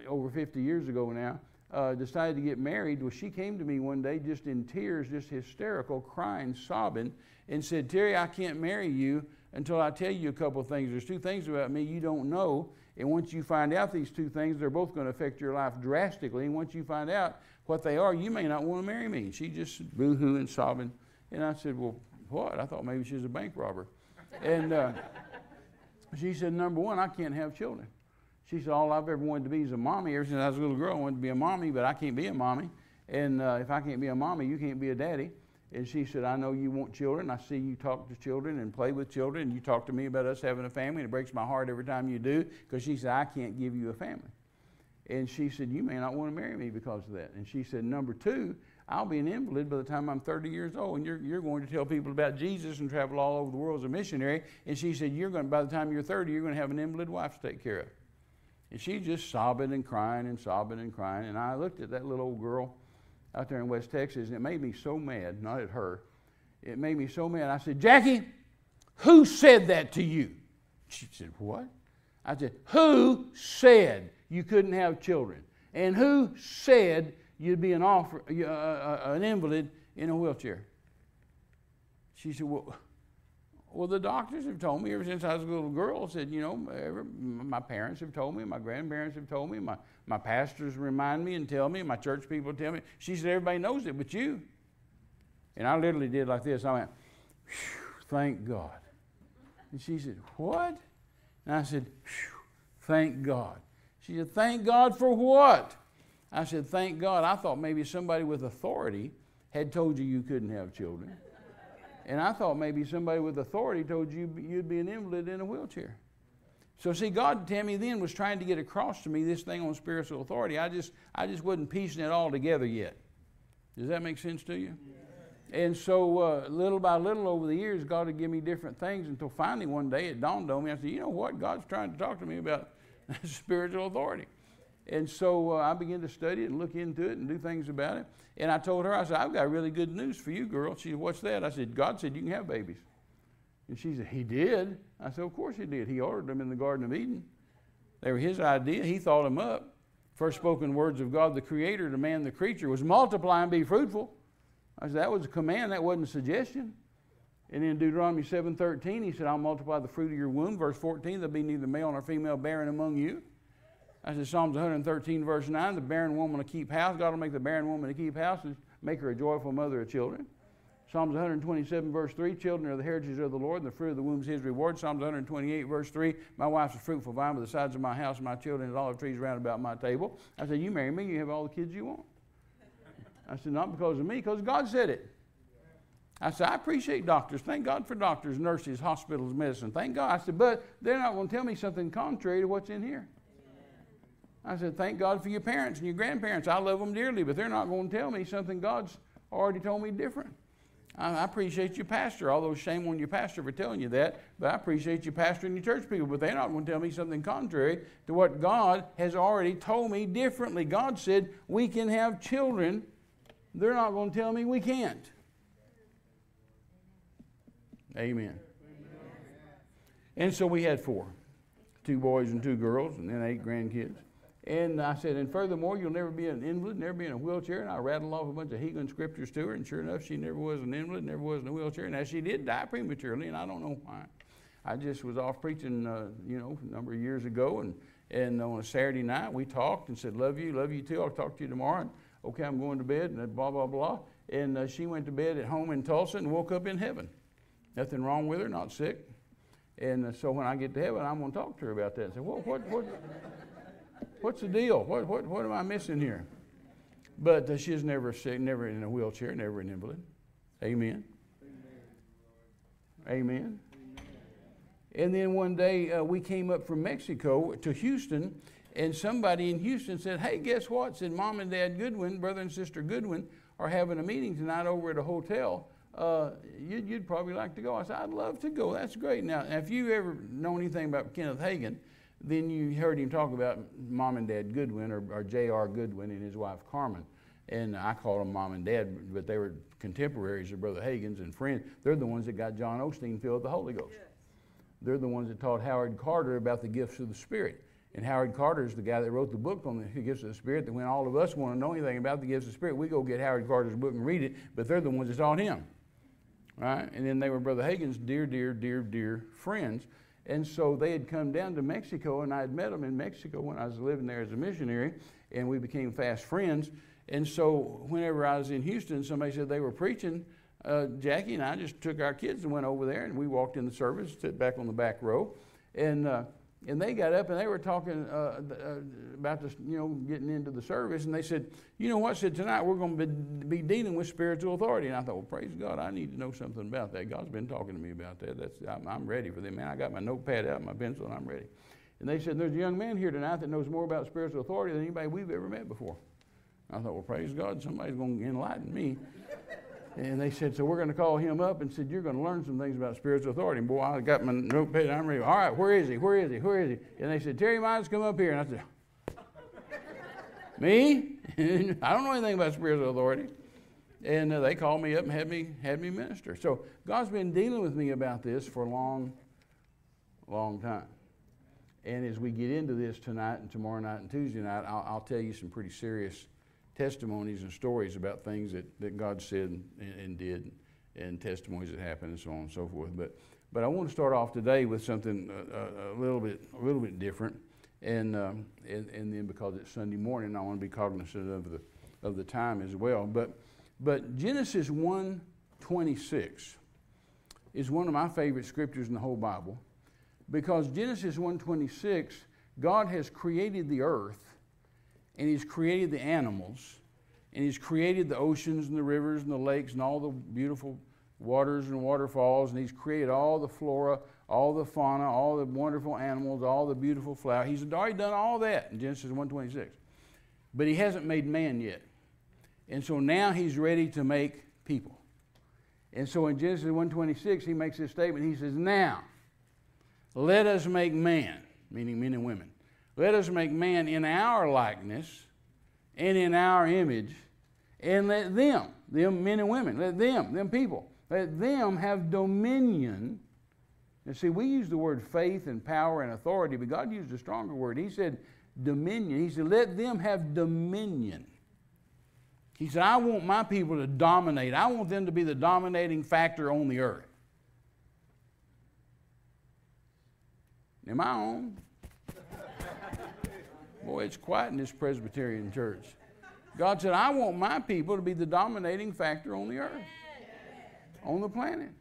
over 50 years ago now, uh, decided to get married. Well, she came to me one day just in tears, just hysterical, crying, sobbing, and said, Terry, I can't marry you until I tell you a couple of things. There's two things about me you don't know. And once you find out these two things, they're both going to affect your life drastically. And once you find out what they are, you may not want to marry me. She just boo hooing, sobbing. And I said, Well, what? I thought maybe she was a bank robber. and uh, she said, Number one, I can't have children. She said, All I've ever wanted to be is a mommy. Ever since I was a little girl, I wanted to be a mommy, but I can't be a mommy. And uh, if I can't be a mommy, you can't be a daddy. And she said, I know you want children. I see you talk to children and play with children. And you talk to me about us having a family. And it breaks my heart every time you do because she said, I can't give you a family. And she said, You may not want to marry me because of that. And she said, Number two, I'll be an invalid by the time I'm 30 years old. And you're, you're going to tell people about Jesus and travel all over the world as a missionary. And she said, You're going by the time you're 30, you're going to have an invalid wife to take care of. And she's just sobbing and crying and sobbing and crying. And I looked at that little old girl out there in West Texas, and it made me so mad, not at her. It made me so mad. I said, Jackie, who said that to you? She said, What? I said, Who said you couldn't have children? And who said you'd be an, offer, uh, uh, an invalid in a wheelchair? She said, Well, well, the doctors have told me ever since I was a little girl. Said, you know, ever, my parents have told me, my grandparents have told me, my, my pastors remind me and tell me, my church people tell me. She said, everybody knows it but you. And I literally did like this. I went, thank God. And she said, what? And I said, thank God. She said, thank God for what? I said, thank God. I thought maybe somebody with authority had told you you couldn't have children. And I thought maybe somebody with authority told you you'd be an invalid in a wheelchair. So see, God Tammy then was trying to get across to me this thing on spiritual authority. I just I just wasn't piecing it all together yet. Does that make sense to you? Yeah. And so uh, little by little over the years, God would give me different things until finally one day it dawned on me. I said, you know what? God's trying to talk to me about *laughs* spiritual authority. And so uh, I began to study it and look into it and do things about it. And I told her, I said, I've got really good news for you, girl. She said, What's that? I said, God said you can have babies. And she said, He did? I said, Of course He did. He ordered them in the Garden of Eden. They were His idea. He thought them up. First spoken words of God, the Creator, to man, the creature, was multiply and be fruitful. I said, That was a command, that wasn't a suggestion. And in Deuteronomy 7.13, he said, I'll multiply the fruit of your womb. Verse 14, there'll be neither male nor female barren among you. I said Psalms 113, verse 9, the barren woman will keep house. God will make the barren woman to keep house and make her a joyful mother of children. Psalms 127, verse 3, children are the heritage of the Lord, and the fruit of the womb is his reward. Psalms 128, verse 3, my wife's a fruitful vine by the sides of my house, and my children as olive trees round about my table. I said, You marry me, you have all the kids you want. I said, Not because of me, because God said it. I said, I appreciate doctors. Thank God for doctors, nurses, hospitals, medicine. Thank God. I said, But they're not going to tell me something contrary to what's in here. I said, Thank God for your parents and your grandparents. I love them dearly, but they're not going to tell me something God's already told me different. I, appreciate your pastor, although shame on your pastor for telling you that, but I appreciate your pastor and your church people, but they're not going to tell me something contrary to what God has already told me differently. God said we can have children. They're not going to tell me we can't. Amen. Amen. And so we had four two boys and two girls, and then eight grandkids. And I said, and furthermore, you'll never be an invalid, never be in a wheelchair. And I rattled off a bunch of Hegelin scriptures to her, and sure enough, she never was an invalid, never was in a wheelchair. And Now, she did die prematurely, and I don't know why. I just was off preaching, uh, you know, a number of years ago, and, and on a Saturday night, we talked and said, love you, love you too, I'll talk to you tomorrow. And, okay, I'm going to bed, and blah, blah, blah. And uh, she went to bed at home in Tulsa and woke up in heaven. Nothing wrong with her, not sick. And uh, so when I get to heaven, I'm going to talk to her about that and say, what, what, what? What's the deal? What, what, what am I missing here? But uh, she's never sick, never in a wheelchair, never an invalid. Amen. Amen. And then one day uh, we came up from Mexico to Houston, and somebody in Houston said, Hey, guess what? Said Mom and Dad Goodwin, brother and sister Goodwin, are having a meeting tonight over at a hotel. Uh, you'd, you'd, probably like to go. I said, I'd love to go. That's great. Now, if you ever know anything about Kenneth Hagin, then you heard him talk about mom and dad Goodwin or, or J.R. Goodwin and his wife Carmen. And I called them mom and dad, but they were contemporaries of Brother Hagin's and friends. They're the ones that got John Osteen filled with the Holy Ghost. Yes. They're the ones that taught Howard Carter about the gifts of the Spirit. And Howard Carter is the guy that wrote the book on the gifts of the Spirit. That when all of us want to know anything about the gifts of the Spirit, we go get Howard Carter's book and read it. But they're the ones that taught him, right? And then they were Brother Hagin's dear, dear, dear, dear friends. And so they had come down to Mexico, and I had met them in Mexico when I was living there as a missionary, and we became fast friends. And so whenever I was in Houston, somebody said they were preaching. Uh, Jackie and I just took our kids and went over there, and we walked in the service, sit back on the back row, and uh, and they got up and they were talking uh, uh, about this, you know, getting into the service, and they said, you know what? Said tonight we're going to be, be dealing with spiritual authority, and I thought, well, praise God, I need to know something about that. God's been talking to me about that. That's I'm, I'm ready for them, man. I got my notepad out, my pencil, and I'm ready. And they said, there's a young man here tonight that knows more about spiritual authority than anybody we've ever met before. I thought, well, praise God, somebody's going to enlighten me. And they said, so we're going to call him up and said, you're going to learn some things about spiritual authority. And boy, I got my notepad. I'm ready. All right, where is he? Where is he? Where is he? And they said, Terry Mize, come up here. And I said, me? *laughs* I don't know anything about spiritual authority. And uh, they called me up and had me had me minister. So God's been dealing with me about this for a long, long time. And as we get into this tonight and tomorrow night and Tuesday night, I'll, I'll tell you some pretty serious testimonies and stories about things that, that God said and, and, did and testimonies that happened and so on and so forth. But, but I want to start off today with something a, uh, uh, a little bit a little bit different. And, um, and, and then because it's Sunday morning, I want to be cognizant of the, of the time as well. But, but Genesis 1.26 is one of my favorite scriptures in the whole Bible because Genesis 1.26, God has created the earth and He's created the animals, and He's created the oceans and the rivers and the lakes and all the beautiful waters and waterfalls, and He's created all the flora, all the fauna, all the wonderful animals, all the beautiful flowers. He's already done all that in Genesis 1:26. But He hasn't made man yet. And so now He's ready to make people. And so in Genesis 1:26, He makes this statement. He says, Now, let us make man, meaning men and women let us make man in our likeness and in our image, and let them, them men and women, let them, them people, let them have dominion. And see, we use the word faith and power and authority, but God used a stronger word. He said dominion. He said, let them have dominion. He said, I want my people to dominate. I want them to be the dominating factor on the earth. Am I on? Boy, it's quiet in this Presbyterian church. God said, I want my people to be the dominating factor on the earth, on the planet.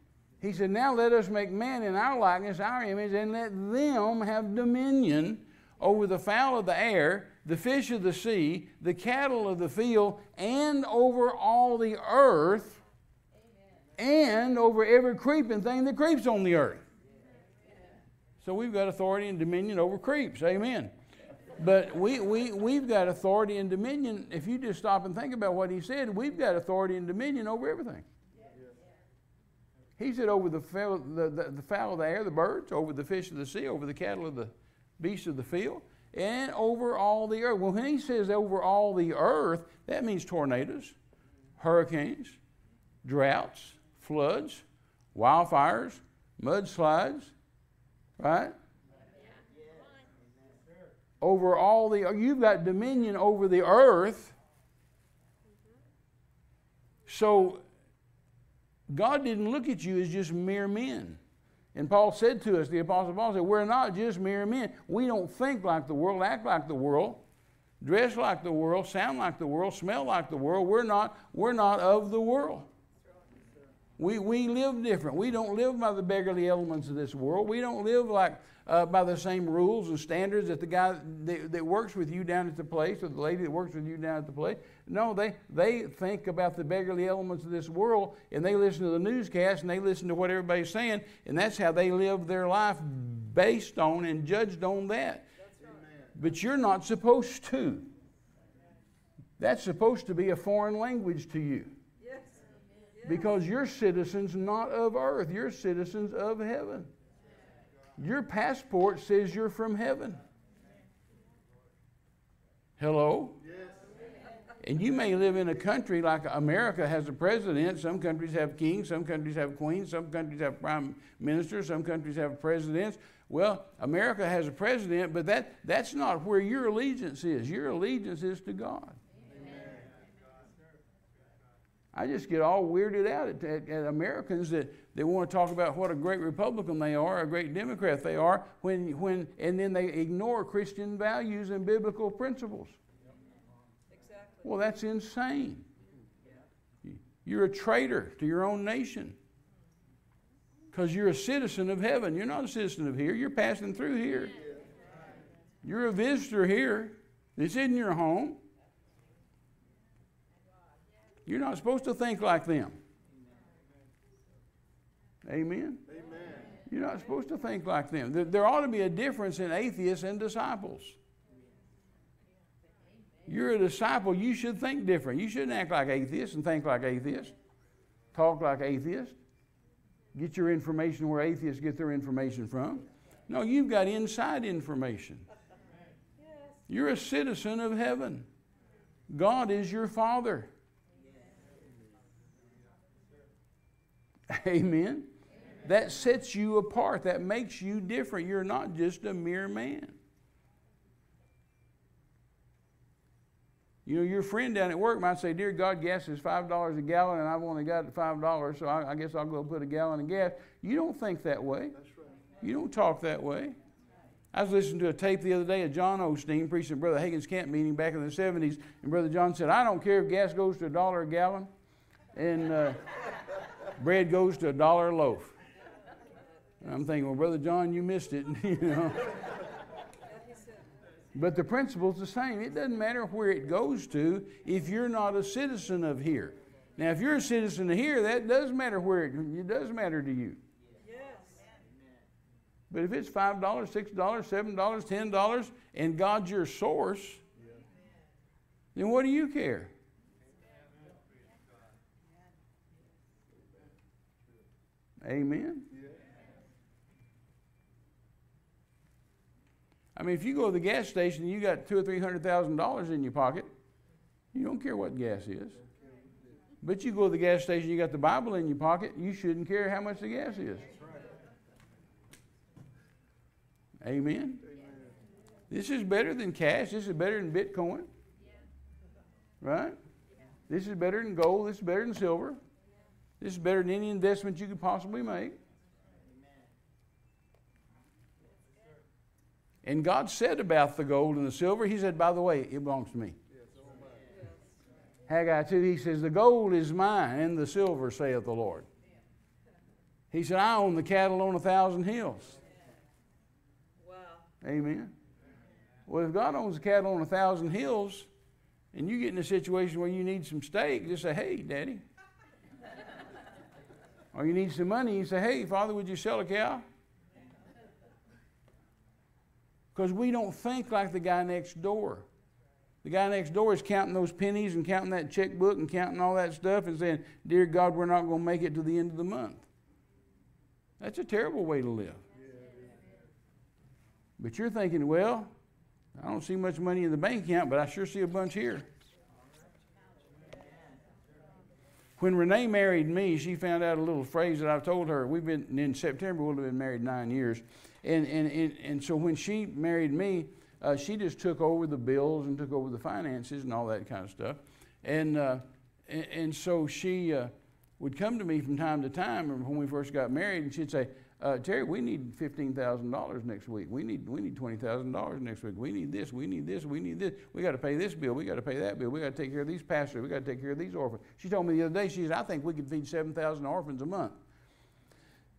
He said, Now let us make man in our likeness, our image, and let them have dominion over the fowl of the air, the fish of the sea, the cattle of the field, and over all the earth, and over every creeping thing that creeps on the earth. So we've got authority and dominion over creeps. Amen. But we, we, we've got authority and dominion. If you just stop and think about what he said, we've got authority and dominion over everything. He said over the fowl, the, the, the fowl of the air, the birds, over the fish of the sea, over the cattle of the beasts of the field, and over all the earth. Well, when he says over all the earth, that means tornadoes, hurricanes, droughts, floods, wildfires, mudslides, right? Over all the you've got dominion over the earth. So god didn't look at you as just mere men. And paul said to us the apostle paul said we're not just mere men. We don't think like the world act like the world dress like the world sound like the world smell like the world. We're not we're not of the world we, we live different. We don't live by the beggarly elements of this world. We don't live like uh, by the same rules and standards that the guy that, that, works with you down at the place or the lady that works with you down at the place. No, they, they think about the beggarly elements of this world and they listen to the newscast and they listen to what everybody's saying, and that's how they live their life based on and judged on that. But you're not supposed to. That's supposed to be a foreign language to you. Because you're citizens not of earth, you're citizens of heaven. Your passport says you're from heaven. Hello? And you may live in a country like America has a president. Some countries have kings, some countries have queens, some countries have prime ministers, some countries have presidents. Well, America has a president, but that, that's not where your allegiance is. Your allegiance is to God. I just get all weirded out at, at, at, Americans that, they want to talk about what a great Republican they are, a great Democrat they are, when, when, and then they ignore Christian values and biblical principles. Exactly. Well, that's insane. You're a traitor to your own nation because you're a citizen of heaven. You're not a citizen of here, you're passing through here. You're a visitor here. This isn't your home. You're not supposed to think like them. Amen? Amen. You're not supposed to think like them. There ought to be a difference in atheists and disciples. You're a disciple, you should think different. You shouldn't act like atheists and think like atheists, talk like atheists, get your information where atheists get their information from. No, you've got inside information. You're a citizen of heaven. God is your Father. *laughs* Amen. That sets you apart. That makes you different. You're not just a mere man. You know, your friend down at work might say, Dear God, gas is $5 a gallon and I've only got $5, so I, I guess I'll go put a gallon of gas. You don't think that way. Right. You don't talk that way. I was listening to a tape the other day of John Osteen preaching at Brother Hagin's camp meeting back in the 70s, and Brother John said, I don't care if gas goes to a dollar a gallon and uh, bread goes to a dollar a loaf. And I'm thinking, well, Brother John, you missed it, *laughs* you know. But the principle's the same. It doesn't matter where it goes to if you're not a citizen of here. Now, if you're a citizen of here, that does matter where it, it does matter to you. Yes. But if it's $5, $6, $7, $10, and God's your source, then what do you care? Amen. I mean, if you go to the gas station and you got two or three hundred thousand dollars in your pocket, you don't care what gas is. But you go to the gas station, you got the Bible in your pocket, you shouldn't care how much the gas is. Amen. This is better than cash. This is better than Bitcoin. Right? This is better than gold. This is better than silver. This is better than any investment you could possibly make. And God said about the gold and the silver, He said, by the way, it belongs to me. Haggai 2, he says, The gold is mine, and the silver, saith the Lord. He said, I own the cattle on a thousand hills. Amen. Well, if God owns the cattle on a thousand hills, and you get in a situation where you need some steak, just say, Hey, Daddy. Or you need some money, you say, Hey, Father, would you sell a cow? because we don't think like the guy next door. The guy next door is counting those pennies and counting that checkbook and counting all that stuff and saying, Dear God, we're not going to make it to the end of the month. That's a terrible way to live. But you're thinking, well, I don't see much money in the bank account, but I sure see a bunch here. When Renee married me, she found out a little phrase that I've told her. We've been in September, we'll have been married nine years. And, and, and, and so when she married me, uh, she just took over the bills and took over the finances and all that kind of stuff. And, uh, and, and, so she uh, would come to me from time to time when we first got married, and she'd say, uh, Terry, we need $15,000 next week. We need, we need $20,000 next week. We need this, we need this, we need this. We got to pay this bill. We got to pay that bill. We got to take care of these pastors. We got to take care of these orphans. She told me the other day, she said, I think we could feed 7,000 orphans a month.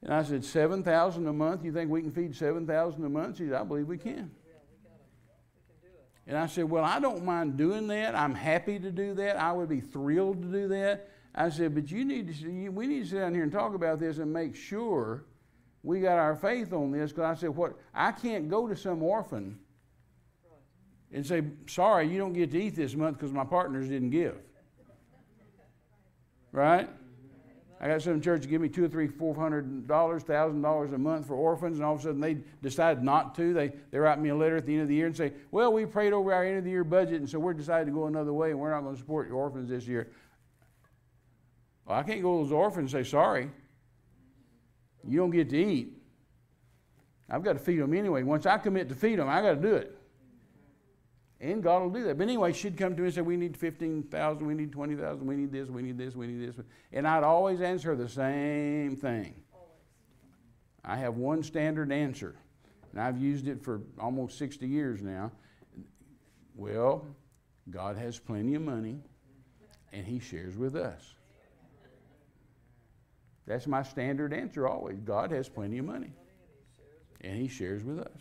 And I said, 7,000 a month? You think we can feed 7,000 a month? She said, I believe we can. And I said, Well, I don't mind doing that. I'm happy to do that. I would be thrilled to do that. I said, But you need to, we need to sit down here and talk about this and make sure we got our faith on this. Because I said, What? I can't go to some orphan and say, Sorry, you don't get to eat this month because my partners didn't give. Right? I got some church give me two or three, four hundred dollars, thousand dollars a month for orphans, and all of a sudden they decide not to. They they write me a letter at the end of the year and say, "Well, we prayed over our end of the year budget, and so we're decided to go another way, and we're not going to support your orphans this year." Well, I can't go to those orphans and say, "Sorry, you don't get to eat." I've got to feed them anyway. Once I commit to feed them, I got to do it. And God will do that. But anyway, she'd come to me and say, We need 15,000, we need 20,000, we need this, we need this, we need this. And I'd always answer the same thing. I have one standard answer, and I've used it for almost 60 years now. Well, God has plenty of money, and He shares with us. That's my standard answer always. God has plenty of money, and He shares with us.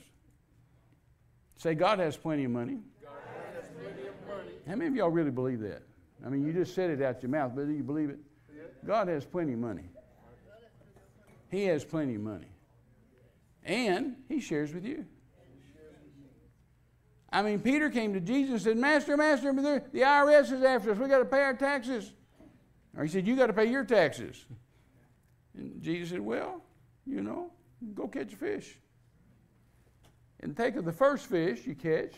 Say, God has plenty of money. How many of y'all really believe that? I mean, you just said it out your mouth, but do you believe it? God has plenty of money. He has plenty of money. And He shares with you. I mean, Peter came to Jesus and said, Master, Master, the IRS is after us. we got to pay our taxes. Or he said, You got to pay your taxes. And Jesus said, Well, you know, go catch a fish. And take of the first fish you catch,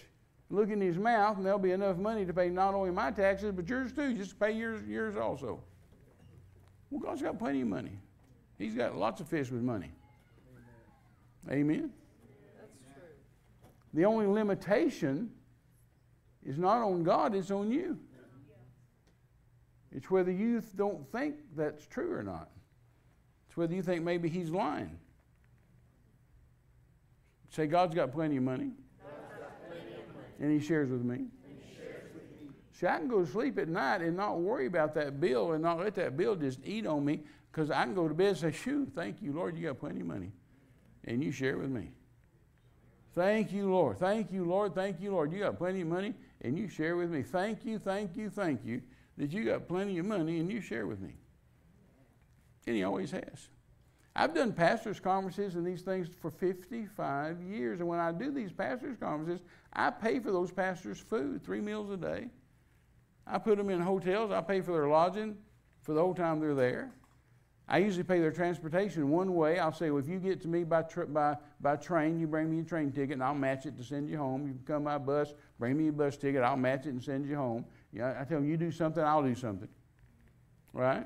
look in his mouth, and there'll be enough money to pay not only my taxes, but yours too. Just pay yours, yours also. Well, God's got plenty of money. He's got lots of fish with money. Amen. Amen? That's true. The only limitation is not on God, it's on you. It's whether you don't think that's true or not. Whether you think maybe he's lying. Say, God's got plenty of money. And he shares with me. See, I can go to sleep at night and not worry about that bill and not let that bill just eat on me because I can go to bed and say, Shoo, thank you, Lord, you got plenty of money. And you share with me. Thank you, Lord. Thank you, Lord. Thank you, Lord. You got plenty of money and you share with me. Thank you, thank you, thank you that you got plenty of money and you share with me. And he always has. I've done pastors' conferences and these things for 55 years. And when I do these pastors' conferences, I pay for those pastors' food, three meals a day. I put them in hotels. I pay for their lodging for the whole time they're there. I usually pay their transportation one way. I'll say, well, if you get to me by, tra- by, by train, you bring me a train ticket and I'll match it to send you home. You come by bus, bring me a bus ticket, I'll match it and send you home. Know, I tell them, you do something, I'll do something. Right?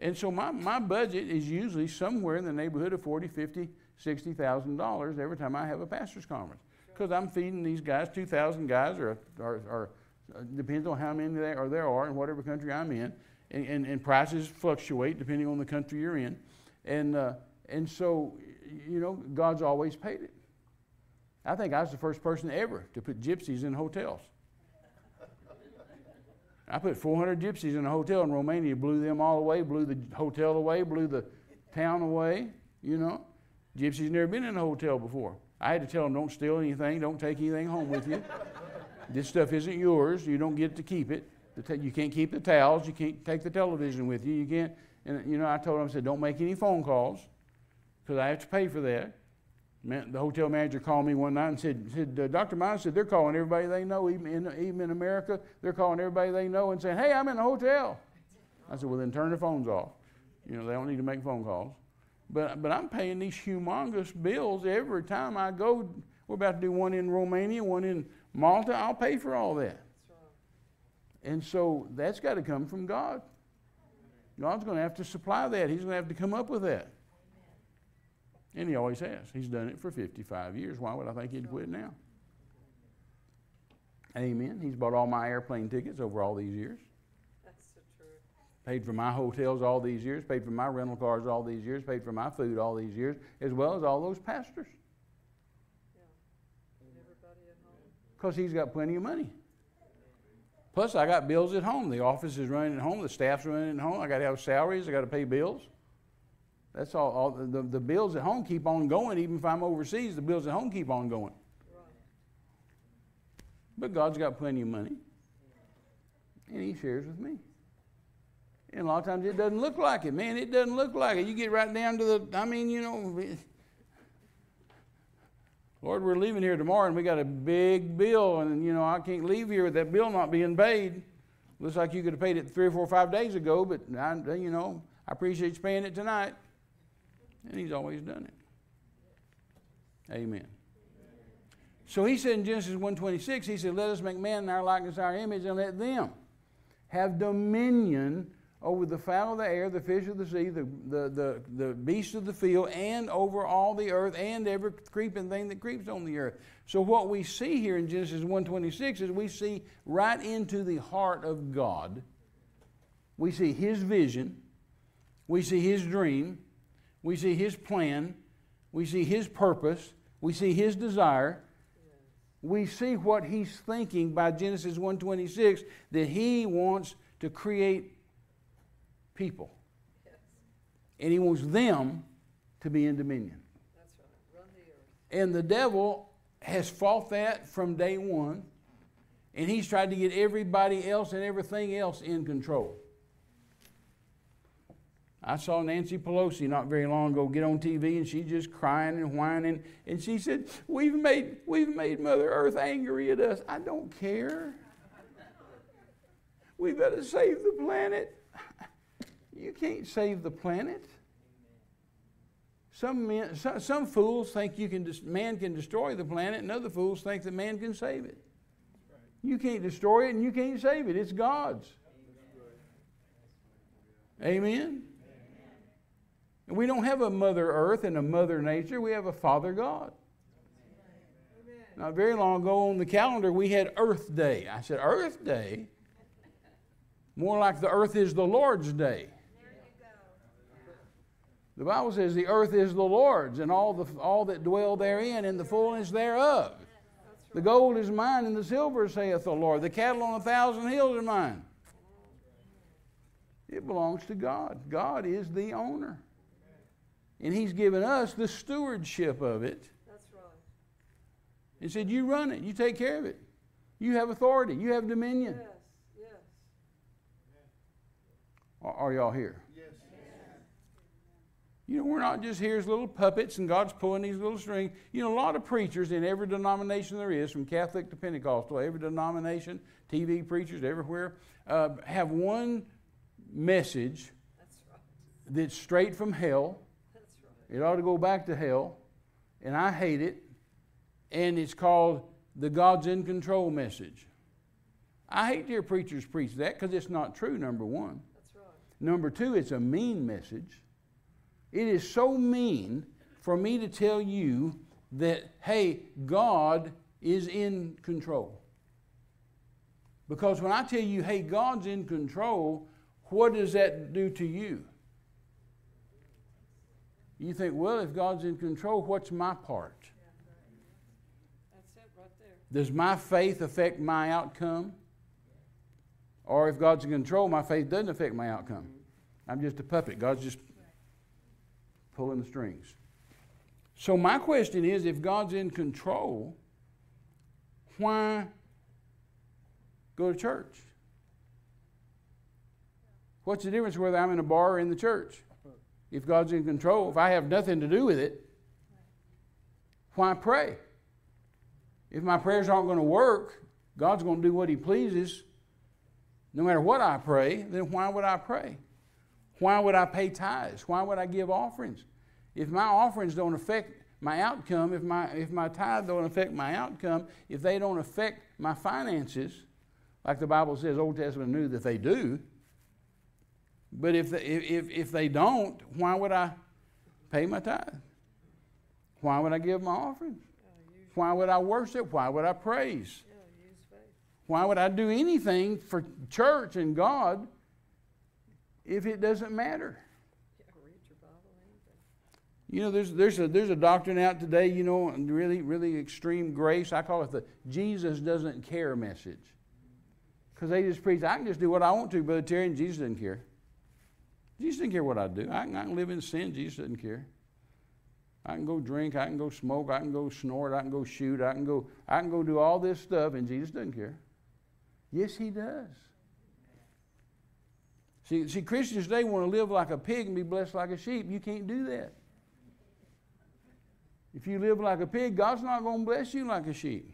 And so my, my budget is usually somewhere in the neighborhood of 40, 50, $60,000 every time I have a pastor's conference. Because I'm feeding these guys, 2,000 guys, or, or, or depends on how many there, or there are in whatever country I'm in. And, and, and prices fluctuate depending on the country you're in. And, uh, and so, you know, God's always paid it. I think I was the first person ever to put gypsies in hotels. I put 400 gypsies in a hotel in Romania, blew them all away, blew the hotel away, blew the town away, you know. Gypsies never been in a hotel before. I had to tell them, don't steal anything, don't take anything home with you. this stuff isn't yours, you don't get to keep it. You can't keep the towels, you can't take the television with you, you can't. And, you know, I told them, I said, don't make any phone calls because I have to pay for that. The hotel manager called me one night and said, said uh, Dr. Mize said they're calling everybody they know, even in, even in America, they're calling everybody they know and saying, hey, I'm in a hotel. I said, well, then turn the phones off. You know, they don't need to make phone calls. But, but I'm paying these humongous bills every time I go. We're about to do one in Romania, one in Malta. I'll pay for all that. And so that's got to come from God. God's going to have to supply that. He's going to have to come up with that. And he always has. He's done it for 55 years. Why would I think he'd quit now? Amen. He's bought all my airplane tickets over all these years. That's the truth. Paid for my hotels all these years, paid for my rental cars all these years, paid for my food all these years, as well as all those pastors. Yeah. Because he's got plenty of money. Plus, I got bills at home. The office is running at home. The staff's running at home. I got to have salaries. I got to pay bills. That's all. all the, the bills at home keep on going. Even if I'm overseas, the bills at home keep on going. But God's got plenty of money. And He shares with me. And a lot of times it doesn't look like it, man. It doesn't look like it. You get right down to the, I mean, you know, *laughs* Lord, we're leaving here tomorrow and we got a big bill, and, you know, I can't leave here with that bill not being paid. Looks like you could have paid it three or four or five days ago, but, I, you know, I appreciate you paying it tonight. And he's always done it. Amen. So he said in Genesis 1:26, he said, "Let us make man in our likeness, our image, and let them have dominion over the fowl of the air, the fish of the sea, the, the, the, the beasts of the field, and over all the earth, and every creeping thing that creeps on the earth. So what we see here in Genesis 1.26 is we see right into the heart of God. We see His vision. We see His dream. We see His plan. We see His purpose. We see His desire. We see what He's thinking by Genesis 1.26 that He wants to create people. And he wants them to be in dominion. That's right. Run the earth. And the devil has fought that from day one, and he's tried to get everybody else and everything else in control. I saw Nancy Pelosi not very long ago get on TV and she's just crying and whining. And she said, We've made, we've made Mother Earth angry at us. I don't care. We better save the planet. You can't save the planet. Some, men, some, some fools think you can man can destroy the planet, and other fools think that man can save it. You can't destroy it, and you can't save it. It's God's. Amen. And we don't have a Mother Earth and a Mother Nature. We have a Father God. Not very long ago on the calendar, we had Earth Day. I said, Earth Day? More like the earth is the Lord's day. The Bible says the earth is the Lord's and all, the, all that dwell therein and the fullness thereof. The gold is mine and the silver, saith the Lord. The cattle on a thousand hills are mine. It belongs to God. God is the owner. And He's given us the stewardship of it. That's right. He said, You run it, you take care of it. You have authority, you have dominion. Yes, yes. Are, are y'all here? Yes. You know, we're not just here as little puppets and God's pulling these little strings. You know, a lot of preachers in every denomination there is, from Catholic to Pentecostal, every denomination, TV preachers everywhere, uh, have one message that's, right. that's straight from hell. It ought to go back to hell, and I hate it. And it's called the God's in control message. I hate to hear preachers preach that because it's not true, number one. That's Right. Number two, it's a mean message. It is so mean for me to tell you that, hey, God is in control. Because when I tell you, hey, God's in control, what does that do to you? You think, well, if God's in control, what's my part? That's it right there. Does my faith affect my outcome? Or if God's in control, my faith doesn't affect my outcome. I'm just a puppet. God's just pulling the strings. So, my question is if God's in control, why go to church? What's the difference whether I'm in a bar or in the church? If God's in control, if I have nothing to do with it, why pray? If my prayers aren't going to work, God's going to do what He pleases. No matter what I pray, then why would I pray? Why would I pay tithes? Why would I give offerings? If my offerings don't affect my outcome, if my, if my tithe don't affect my outcome, if they don't affect my finances, like the Bible says, Old Testament knew that they do, but if they, if, if they don't, why would I pay my tithe? Why would I give my offering? Why would I worship? Why would I praise? Why would I do anything for church and God if it doesn't matter? You know, there's, there's, a, there's a doctrine out today, you know, really, really extreme grace. I call it the Jesus doesn't care message. Because they just preach, I can just do what I want to, Brother Terry, and Jesus doesn't care. Jesus didn't care what I do. I can, I can live in sin. Jesus doesn't care. I can go drink. I can go smoke. I can go snort. I can go shoot. I can go, I can go do all this stuff, and Jesus doesn't care. Yes, He does. See, see, Christians today want to live like a pig and be blessed like a sheep. You can't do that. If you live like a pig, God's not going to bless you like a sheep.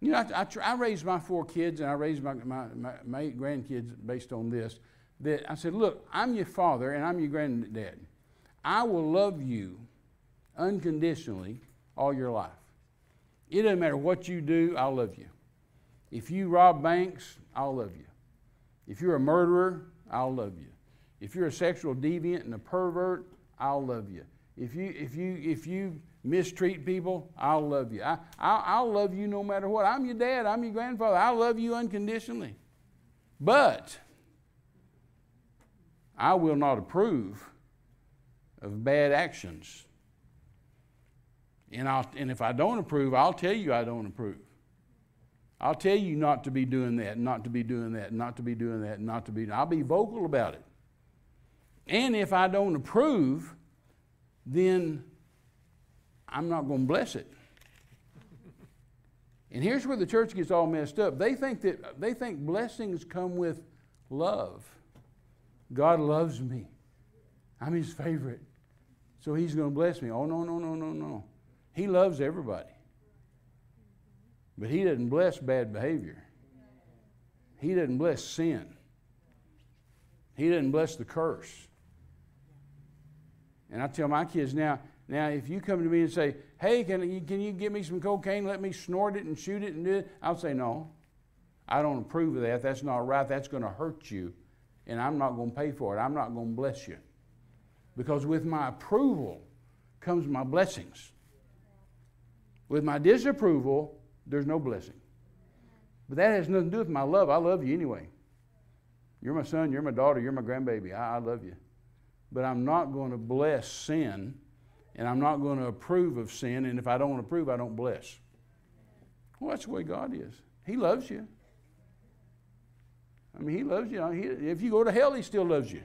You know, I, I, I raised my four kids and I raised my, my, my, eight grandkids based on this. that I said, Look, I'm your father and I'm your granddad. I will love you unconditionally all your life. It doesn't matter what you do, I'll love you. If you rob banks, I'll love you. If you're a murderer, I'll love you. If you're a sexual deviant and a pervert, I'll love you. If you, if you, if you mistreat people, I'll love you. I, I'll, I'll love you no matter what. I'm your dad, I'm your grandfather. I love you unconditionally. But I will not approve of bad actions. And, I'll, and if I don't approve, I'll tell you I don't approve. I'll tell you not to be doing that, not to be doing that, not to be doing that, not to be. I'll be vocal about it. And if I don't approve, then I'm not going to bless it. And here's where the church gets all messed up. They think that they think blessings come with love. God loves me. I'm his favorite. So he's going to bless me. Oh no, no, no, no, no. He loves everybody. But he doesn't bless bad behavior. He doesn't bless sin. He doesn't bless the curse. And I tell my kids now, now if you come to me and say, hey, can you, can you give me some cocaine, let me snort it and shoot it and do it? I'll say, no. I don't approve of that. That's not right. That's going to hurt you. And I'm not going to pay for it. I'm not going to bless you. Because with my approval comes my blessings. With my disapproval, there's no blessing. But that has nothing to do with my love. I love you anyway. You're my son, you're my daughter, you're my grandbaby. I, I love you. But I'm not going to bless sin, and I'm not going to approve of sin, and if I don't approve, I don't bless. Well, that's the way God is. He loves you. I mean, He loves you. He, if you go to hell, He still loves you.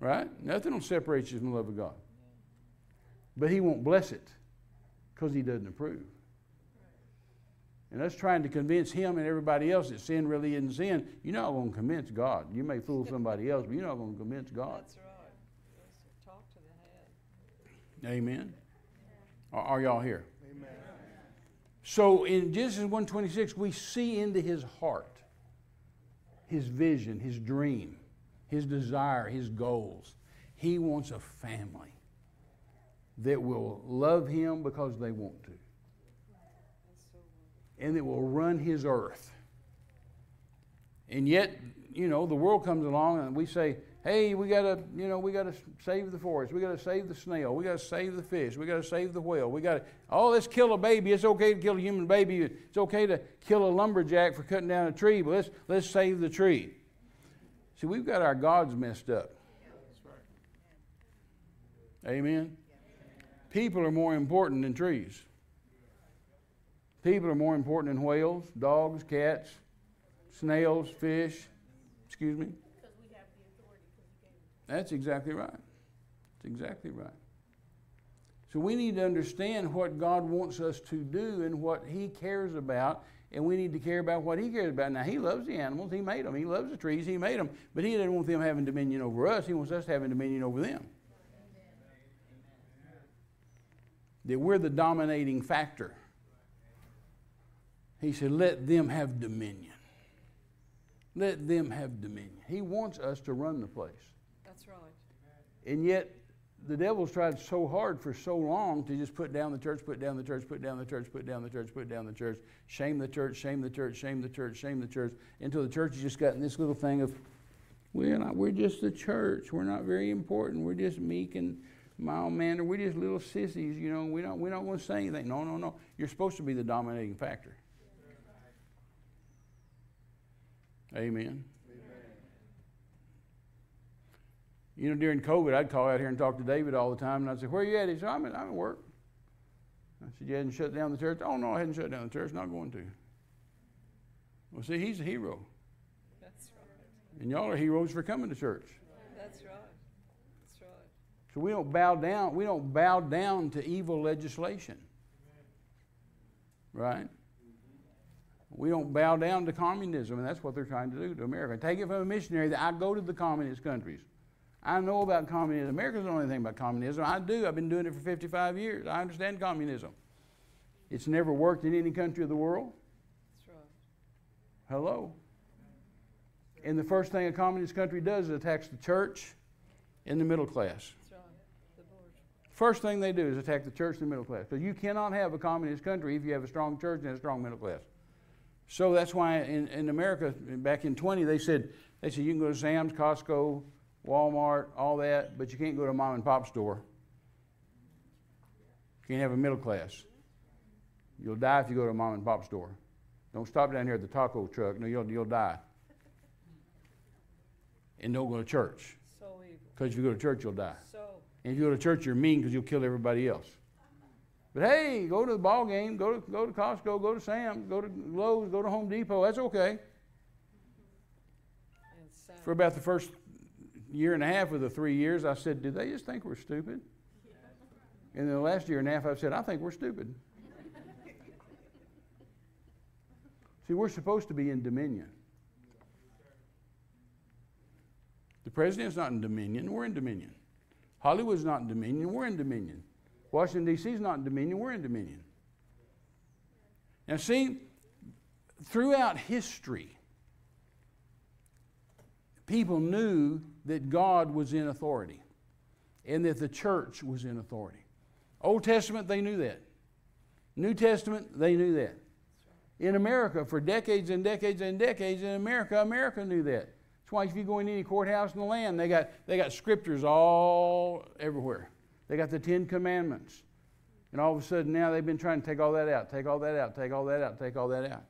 Right? Nothing will separate you from the love of God. But He won't bless it because He doesn't approve. And us trying to convince him and everybody else that sin really isn't sin, you're not going to convince God. You may fool somebody else, but you're not going to convince God. That's right. Talk to the head. Amen. Are, are y'all here? Amen. So in Genesis 1:26, we see into his heart, his vision, his dream, his desire, his goals. He wants a family that will love him because they want to and that will run his earth. And yet, you know, the world comes along and we say, hey, we got to, you know, we got to save the forest. We got to save the snail. We got to save the fish. We got to save the whale. We got to, oh, let's kill a baby. It's okay to kill a human baby. It's okay to kill a lumberjack for cutting down a tree, but let's, let's save the tree. See, we've got our gods messed up. Amen. People are more important than trees. People are more important than whales, dogs, cats, snails, fish. Excuse me? That's exactly right. That's exactly right. So we need to understand what God wants us to do and what He cares about, and we need to care about what He cares about. Now, He loves the animals, He made them. He loves the trees, He made them. But He doesn't want them having dominion over us, He wants us having dominion over them. That we're the dominating factor. He said, Let them have dominion. Let them have dominion. He wants us to run the place. That's right. And yet, the devil's tried so hard for so long to just put down the church, put down the church, put down the church, put down the church, put down the church, shame the church, shame the church, shame the church, shame the church, until the church has just gotten this little thing of, we're, not, we're just the church. We're not very important. We're just meek and mild mannered. We're just little sissies, you know. We don't, we don't want to say anything. No, no, no. You're supposed to be the dominating factor. Amen. Amen. You know, during COVID, I'd call out here and talk to David all the time, and I'd say, Where are you at? He said, I'm at, I'm at work. I said, You hadn't shut down the church? Oh, no, I hadn't shut down the church, not going to. Well, see, he's a hero. That's right. And y'all are heroes for coming to church. That's right. That's right. So we don't bow down, we don't bow down to evil legislation. Right? We don't bow down to communism, and that's what they're trying to do to America. Take it from a missionary that I go to the communist countries. I know about communism. America doesn't know anything about communism. I do. I've been doing it for 55 years. I understand communism. It's never worked in any country of the world. That's right. Hello. And the first thing a communist country does is attacks the church and the middle class. First thing they do is attack the church and the middle class. Because you cannot have a communist country if you have a strong church and a strong middle class. So that's why in, in America, back in 20, they said, they said you can go to Sam's, Costco, Walmart, all that, but you can't go to a mom and pop store. You can't have a middle class. You'll die if you go to a mom and pop store. Don't stop down here at the taco truck. No, you'll, you'll die. And don't go to church. So. Because if you go to church, you'll die. So. And if you go to church, you're mean because you'll kill everybody else. But hey, go to the ball game, go to, go to Costco, go to Sam's, go to Lowe's, go to Home Depot. That's okay. For about the first year and a half of the three years, I said, Do they just think we're stupid? And then the last year and a half, I've said, I think we're stupid. See, we're supposed to be in dominion. The president's not in dominion, we're in dominion. Hollywood's not in dominion, we're in dominion. Washington, D.C. is not in dominion, we're in dominion. Now, see, throughout history, people knew that God was in authority and that the church was in authority. Old Testament, they knew that. New Testament, they knew that. In America, for decades and decades and decades in America, America knew that. That's why if you go in any courthouse in the land, they got, they got scriptures all everywhere. They got the Ten Commandments. And all of a sudden now they've been trying to take all that out, take all that out, take all that out, take all that out.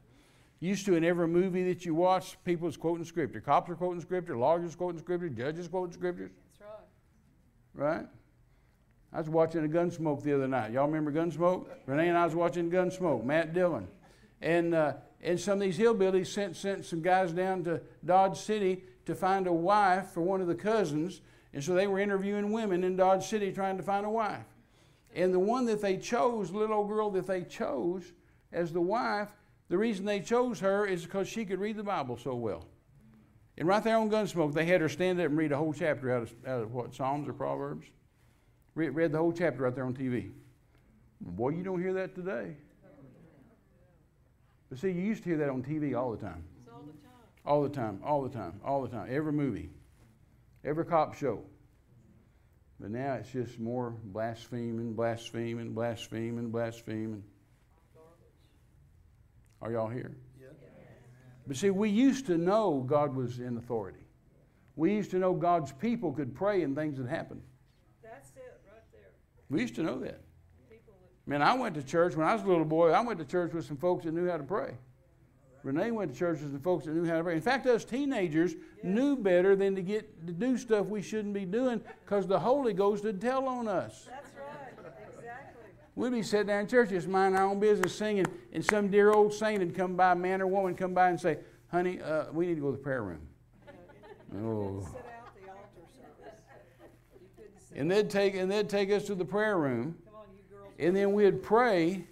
Used to in every movie that you watch, people's quoting scripture. Cops are quoting scripture, lawyers quoting scripture, judges quoting scriptures. That's right. Right? I was watching a Gunsmoke the other night. Y'all remember Gunsmoke? Renee and I was watching Gunsmoke, Matt Dillon. And, uh, and some of these hillbillies sent, sent some guys down to Dodge City to find a wife for one of the cousins. And so they were interviewing women in Dodge City trying to find a wife. And the one that they chose, little old girl that they chose as the wife, the reason they chose her is because she could read the Bible so well. And right there on Gunsmoke, they had her stand up and read a whole chapter out of, out of what, Psalms or Proverbs? Read, read the whole chapter right there on TV. Boy, you don't hear that today. But see, you used to hear that on TV all the time. All the time, all the time, all the time. Every movie, every cop show. But now it's just more blaspheming, blaspheming, blaspheming, blaspheming. Are y'all here? But see, we used to know God was in authority. We used to know God's people could pray and things would happen. That's it right there. We used to know that. Man, I went to church when I was a little boy. I went to church with some folks that knew how to pray. Renee went to church with some folks that knew how to pray. In fact, us teenagers knew better than to get to do stuff we shouldn't be doing because the Holy Ghost would tell on us. That's right. Exactly. We'd be sitting down in church just minding our own business singing, and some dear old saint would come by, man or woman, come by and say, Honey, uh, we need to go to the prayer room. Oh. Sit out the altar service. You couldn't sit. And they'd take and they'd take us to the prayer room, Come on, you girls. and then we'd pray,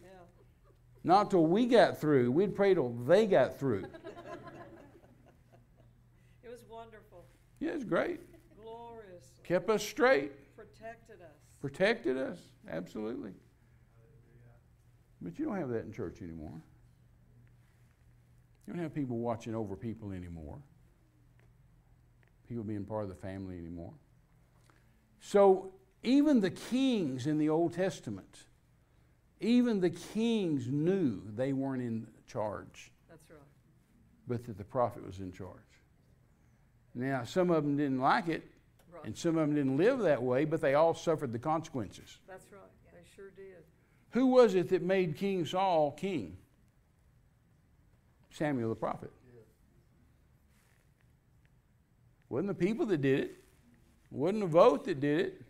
not till we got through. We'd pray till they got through. *laughs* It was wonderful. Yeah, it's great. Glorious. Kept us straight, Protected us. protected us, absolutely. But you don't have that in church anymore. You don't have people watching over people anymore. People being part of the family anymore. So even the kings in the Old Testament, even the kings knew they weren't in charge, That's right. but that the prophet was in charge. Now, some of them didn't like it, Right. and some of them didn't live that way, but they all suffered the consequences. That's right. They sure did. Who was it that made King Saul king? Samuel the prophet. Wasn't the people that did it. Wasn't the vote that did it.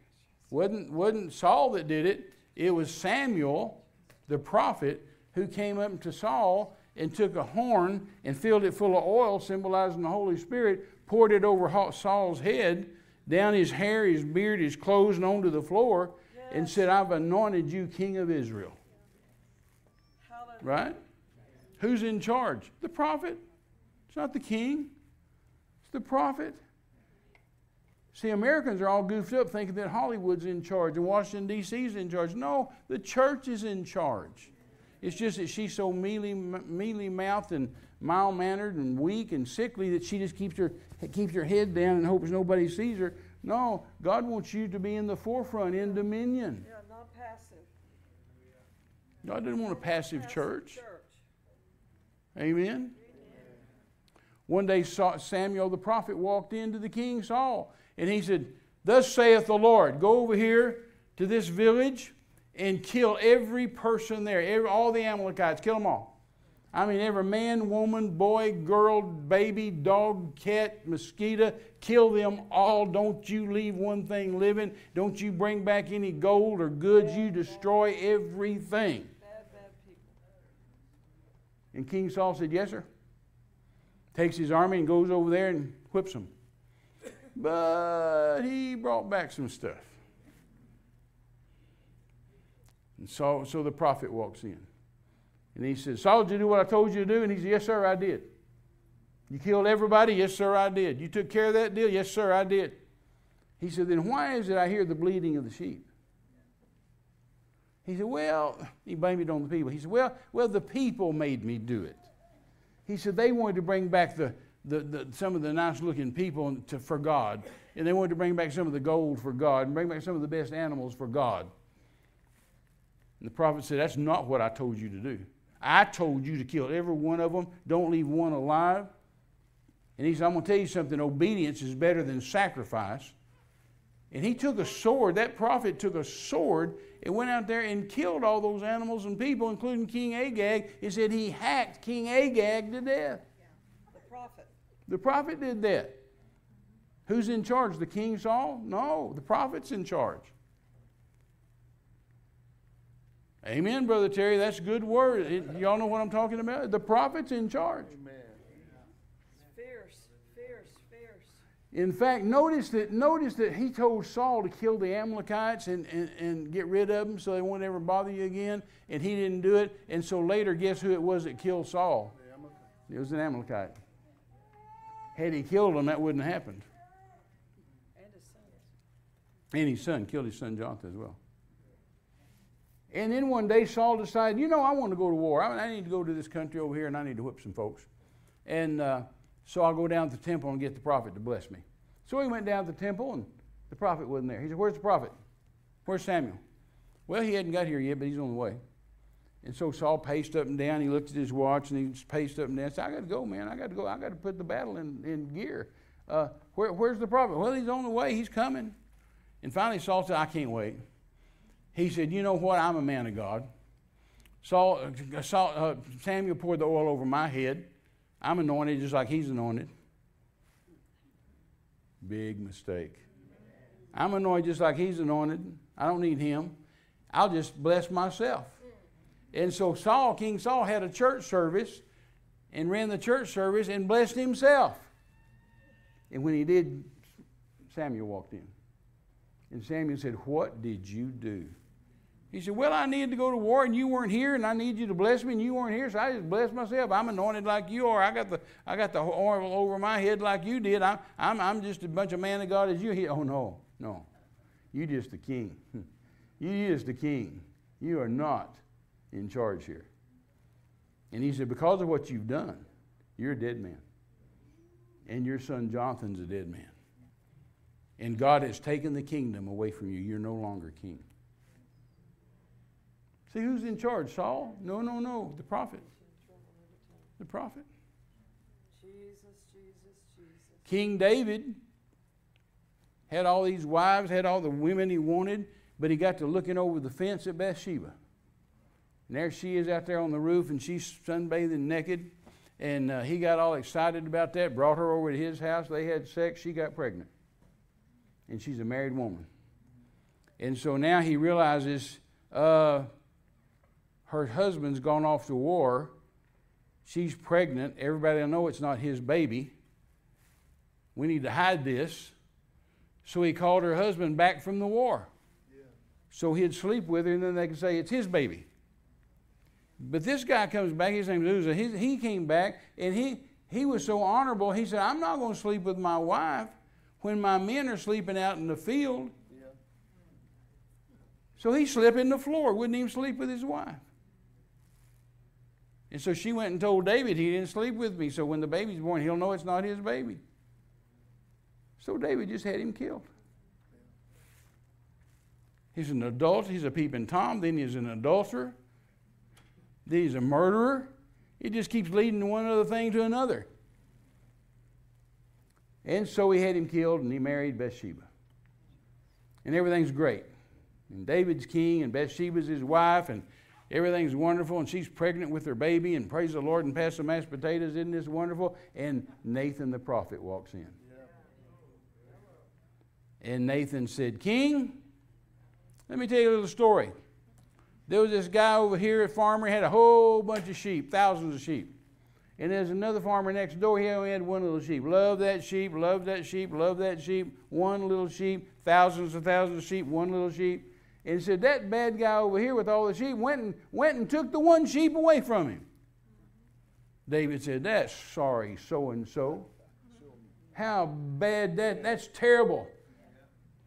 Wasn't, wasn't Saul that did it. It was Samuel, the prophet, who came up to Saul and took a horn and filled it full of oil, symbolizing the Holy Spirit, poured it over Saul's head, down his hair, his beard, his clothes, and onto the floor, and said, I've anointed you king of Israel. Hallelujah. Right? Who's in charge? The prophet. It's not the king, it's the prophet. See, Americans are all goofed up thinking that Hollywood's in charge and Washington, D.C. is in charge. No, the church is in charge. It's just that she's so mealy, mealy mouthed and mild mannered and weak and sickly that she just keeps her, keeps her head down and hopes nobody sees her. No, God wants you to be in the forefront, in dominion. Yeah, not passive. God didn't want a passive, Passive church. church. Amen. One day Samuel the prophet walked into the king Saul and he said, Thus saith the Lord, go over here to this village and kill every person there, every, all the Amalekites, kill them all. I mean, every man, woman, boy, girl, baby, dog, cat, mosquito, kill them all. Don't you leave one thing living. Don't you bring back any gold or goods. You destroy everything. And King Saul said, Yes, sir. Takes his army and goes over there and whips them. But he brought back some stuff. And so, so the prophet walks in. And he says, Saul, did you do what I told you to do? And he said, Yes, sir, I did. You killed everybody? Yes, sir, I did. You took care of that deal? Yes, sir, I did. He said, Then why is it I hear the bleating of the sheep? He said, Well, he blamed it on the people. He said, Well, well, the people made me do it. He said they wanted to bring back the, the, the some of the nice looking people to, for God. And they wanted to bring back some of the gold for God and bring back some of the best animals for God. And the prophet said, That's not what I told you to do. I told you to kill every one of them, don't leave one alive. And he said, I'm going to tell you something obedience is better than sacrifice. And he took a sword, that prophet took a sword and went out there and killed all those animals and people, including King Agag. He said he hacked King Agag to death. The prophet. The prophet did that. Who's in charge? The king Saul? No, the prophet's in charge. Amen, Brother Terry. That's a good word. It, y'all know what I'm talking about? The prophet's in charge. Amen. Fierce, fierce, fierce. In fact, notice that, notice that he told Saul to kill the Amalekites and, and, and get rid of them so they won't ever bother you again, and he didn't do it. And so later, guess who it was that killed Saul? It was an Amalekite. Had he killed him, that wouldn't have happened. And his sons. And his son killed his son Jonathan as well. And then one day Saul decided, you know, I want to go to war. I, I need to go to this country over here and I need to whip some folks. And uh, so I'll go down to the temple and get the prophet to bless me. So he went down to the temple and the prophet wasn't there. He said, Where's the prophet? Where's Samuel? Well, he hadn't got here yet, but he's on the way. And so Saul paced up and down. He looked at his watch and he paced up and down. He said, I got to go, man. I got to go. I got to put the battle in, in gear. Uh, where, where's the prophet? Well, he's on the way. He's coming. And finally, Saul said, I can't wait he said, You know what? I'm a man of God. Saul, uh, Saul, uh, Samuel poured the oil over my head. I'm anointed just like he's anointed. Big mistake. I'm anointed just like he's anointed. I don't need him. I'll just bless myself. And so Saul, King Saul, had a church service and ran the church service and blessed himself. And when he did, Samuel walked in. And Samuel said, What did you do? He said, Well, I needed to go to war and you weren't here, and I need you to bless me, and you weren't here, so I just blessed myself. I'm anointed like you are. I got the, I got the oil over my head like you did. I'm, I'm, I'm just a bunch of man of God as you. He, oh, no, no. You just the king. *laughs* you just the king. You are not in charge here. And he said, Because of what you've done, you're a dead man. And your son Jonathan's a dead man. And God has taken the kingdom away from you. You're no longer king. See, who's in charge? Saul? No, no, no. The prophet. The prophet. Jesus, Jesus, Jesus. King David had all these wives, had all the women he wanted, but he got to looking over the fence at Bathsheba. And there she is out there on the roof, and she's sunbathing naked. And uh, he got all excited about that, brought her over to his house. They had sex. She got pregnant. And she's a married woman. And so now he realizes uh, her husband's gone off to war. She's pregnant. Everybody will know it's not his baby. We need to hide this. So he called her husband back from the war. Yeah. So he'd sleep with her, and then they could say it's his baby. But this guy comes back, his name's Uzzah. He, he came back, and he, he was so honorable. He said, I'm not going to sleep with my wife when my men are sleeping out in the field. Yeah. So he slept in the floor, wouldn't even sleep with his wife. And so she went and told David he didn't sleep with me. So when the baby's born, he'll know it's not his baby. So David just had him killed. He's an adult. He's a peeping Tom. Then he's an adulterer. Then he's a murderer. It just keeps leading one other thing to another. And so he had him killed and he married Bathsheba. And everything's great. And David's king and Bathsheba's his wife and everything's wonderful and she's pregnant with her baby and praise the Lord and pass some mashed potatoes. Isn't this wonderful? And Nathan the prophet walks in. And Nathan said, King, let me tell you a little story. There was this guy over here, a farmer, had a whole bunch of sheep, thousands of sheep. And there's another farmer next door, he only had one little sheep. Love that sheep, love that sheep, love that sheep, one little sheep, thousands and thousands of sheep, one little sheep. And said, That bad guy over here with all the sheep went and, went and took the one sheep away from him. David said, That's sorry, so and so. How bad that, that's terrible.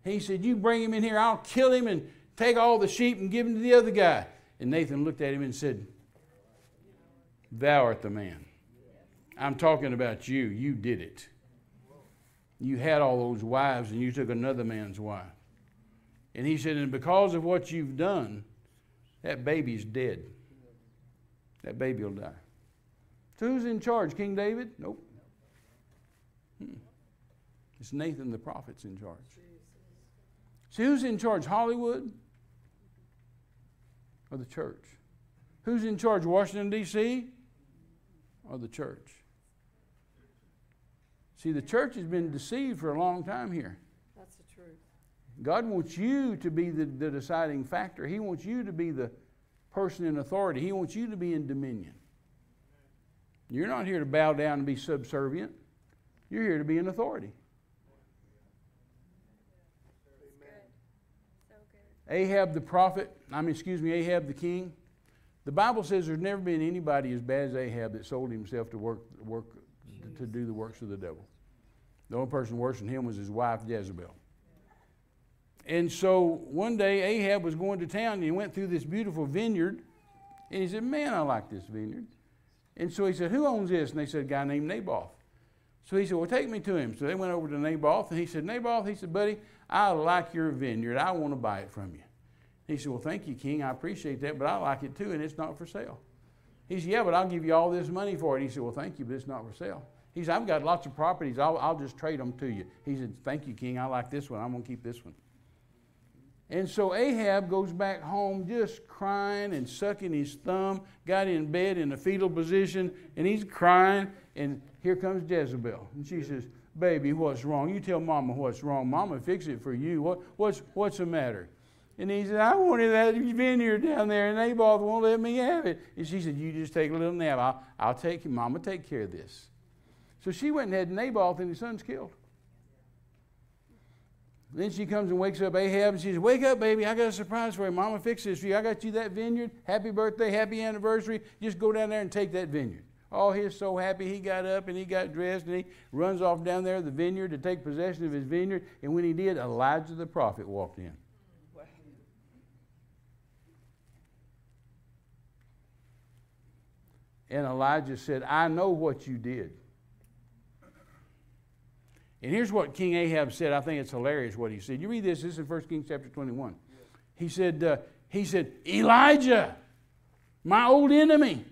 He said, You bring him in here, I'll kill him and take all the sheep and give them to the other guy. And Nathan looked at him and said, Thou art the man. I'm talking about you. You did it. You had all those wives and you took another man's wife. And he said, And because of what you've done, that baby's dead. That baby will die. So who's in charge? King David? Nope. Hmm. It's Nathan the prophet's in charge. See, who's in charge? Hollywood or the church? Who's in charge? Washington, D.C. or the church? See, the church has been deceived for a long time here. God wants you to be the, the deciding factor. He wants you to be the person in authority. He wants you to be in dominion. You're not here to bow down and be subservient. You're here to be in authority. Ahab the prophet, I mean, excuse me, Ahab the king. The Bible says there's never been anybody as bad as Ahab that sold himself to work, work to do the works of the devil. The only person worse than him was his wife Jezebel. And so one day Ahab was going to town and he went through this beautiful vineyard. And he said, Man, I like this vineyard. And so he said, Who owns this? And they said, A guy named Naboth. So he said, Well, take me to him. So they went over to Naboth and he said, Naboth, he said, Buddy, I like your vineyard. I want to buy it from you. He said, Well, thank you, King. I appreciate that, but I like it too, and it's not for sale. He said, Yeah, but I'll give you all this money for it. He said, Well, thank you, but it's not for sale. He said, I've got lots of properties. I'll, I'll just trade them to you. He said, Thank you, King. I like this one. I'm going to keep this one. And so Ahab goes back home just crying and sucking his thumb, got in bed in a fetal position, and he's crying. And here comes Jezebel. And she says, Baby, what's wrong? You tell Mama what's wrong. Mama fix it for you. What, what's, what's the matter? And he said, I wanted that vineyard down there, and Naboth won't let me have it. And she said, You just take a little nap. I'll, I'll take Mama take care of this. So she went and had Naboth and his sons killed. Then she comes and wakes up Ahab and she says, Wake up, baby. I got a surprise for you. Mama fixed this for you. I got you that vineyard. Happy birthday, happy anniversary. Just go down there and take that vineyard. Oh, he's so happy. He got up and he got dressed and he runs off down there to the vineyard to take possession of his vineyard. And when he did, Elijah the prophet walked in. And Elijah said, I know what you did. And here's what King Ahab said. I think it's hilarious what he said. You read this. This is in 1 Kings chapter 21. He said, uh, he said, Elijah, my old enemy,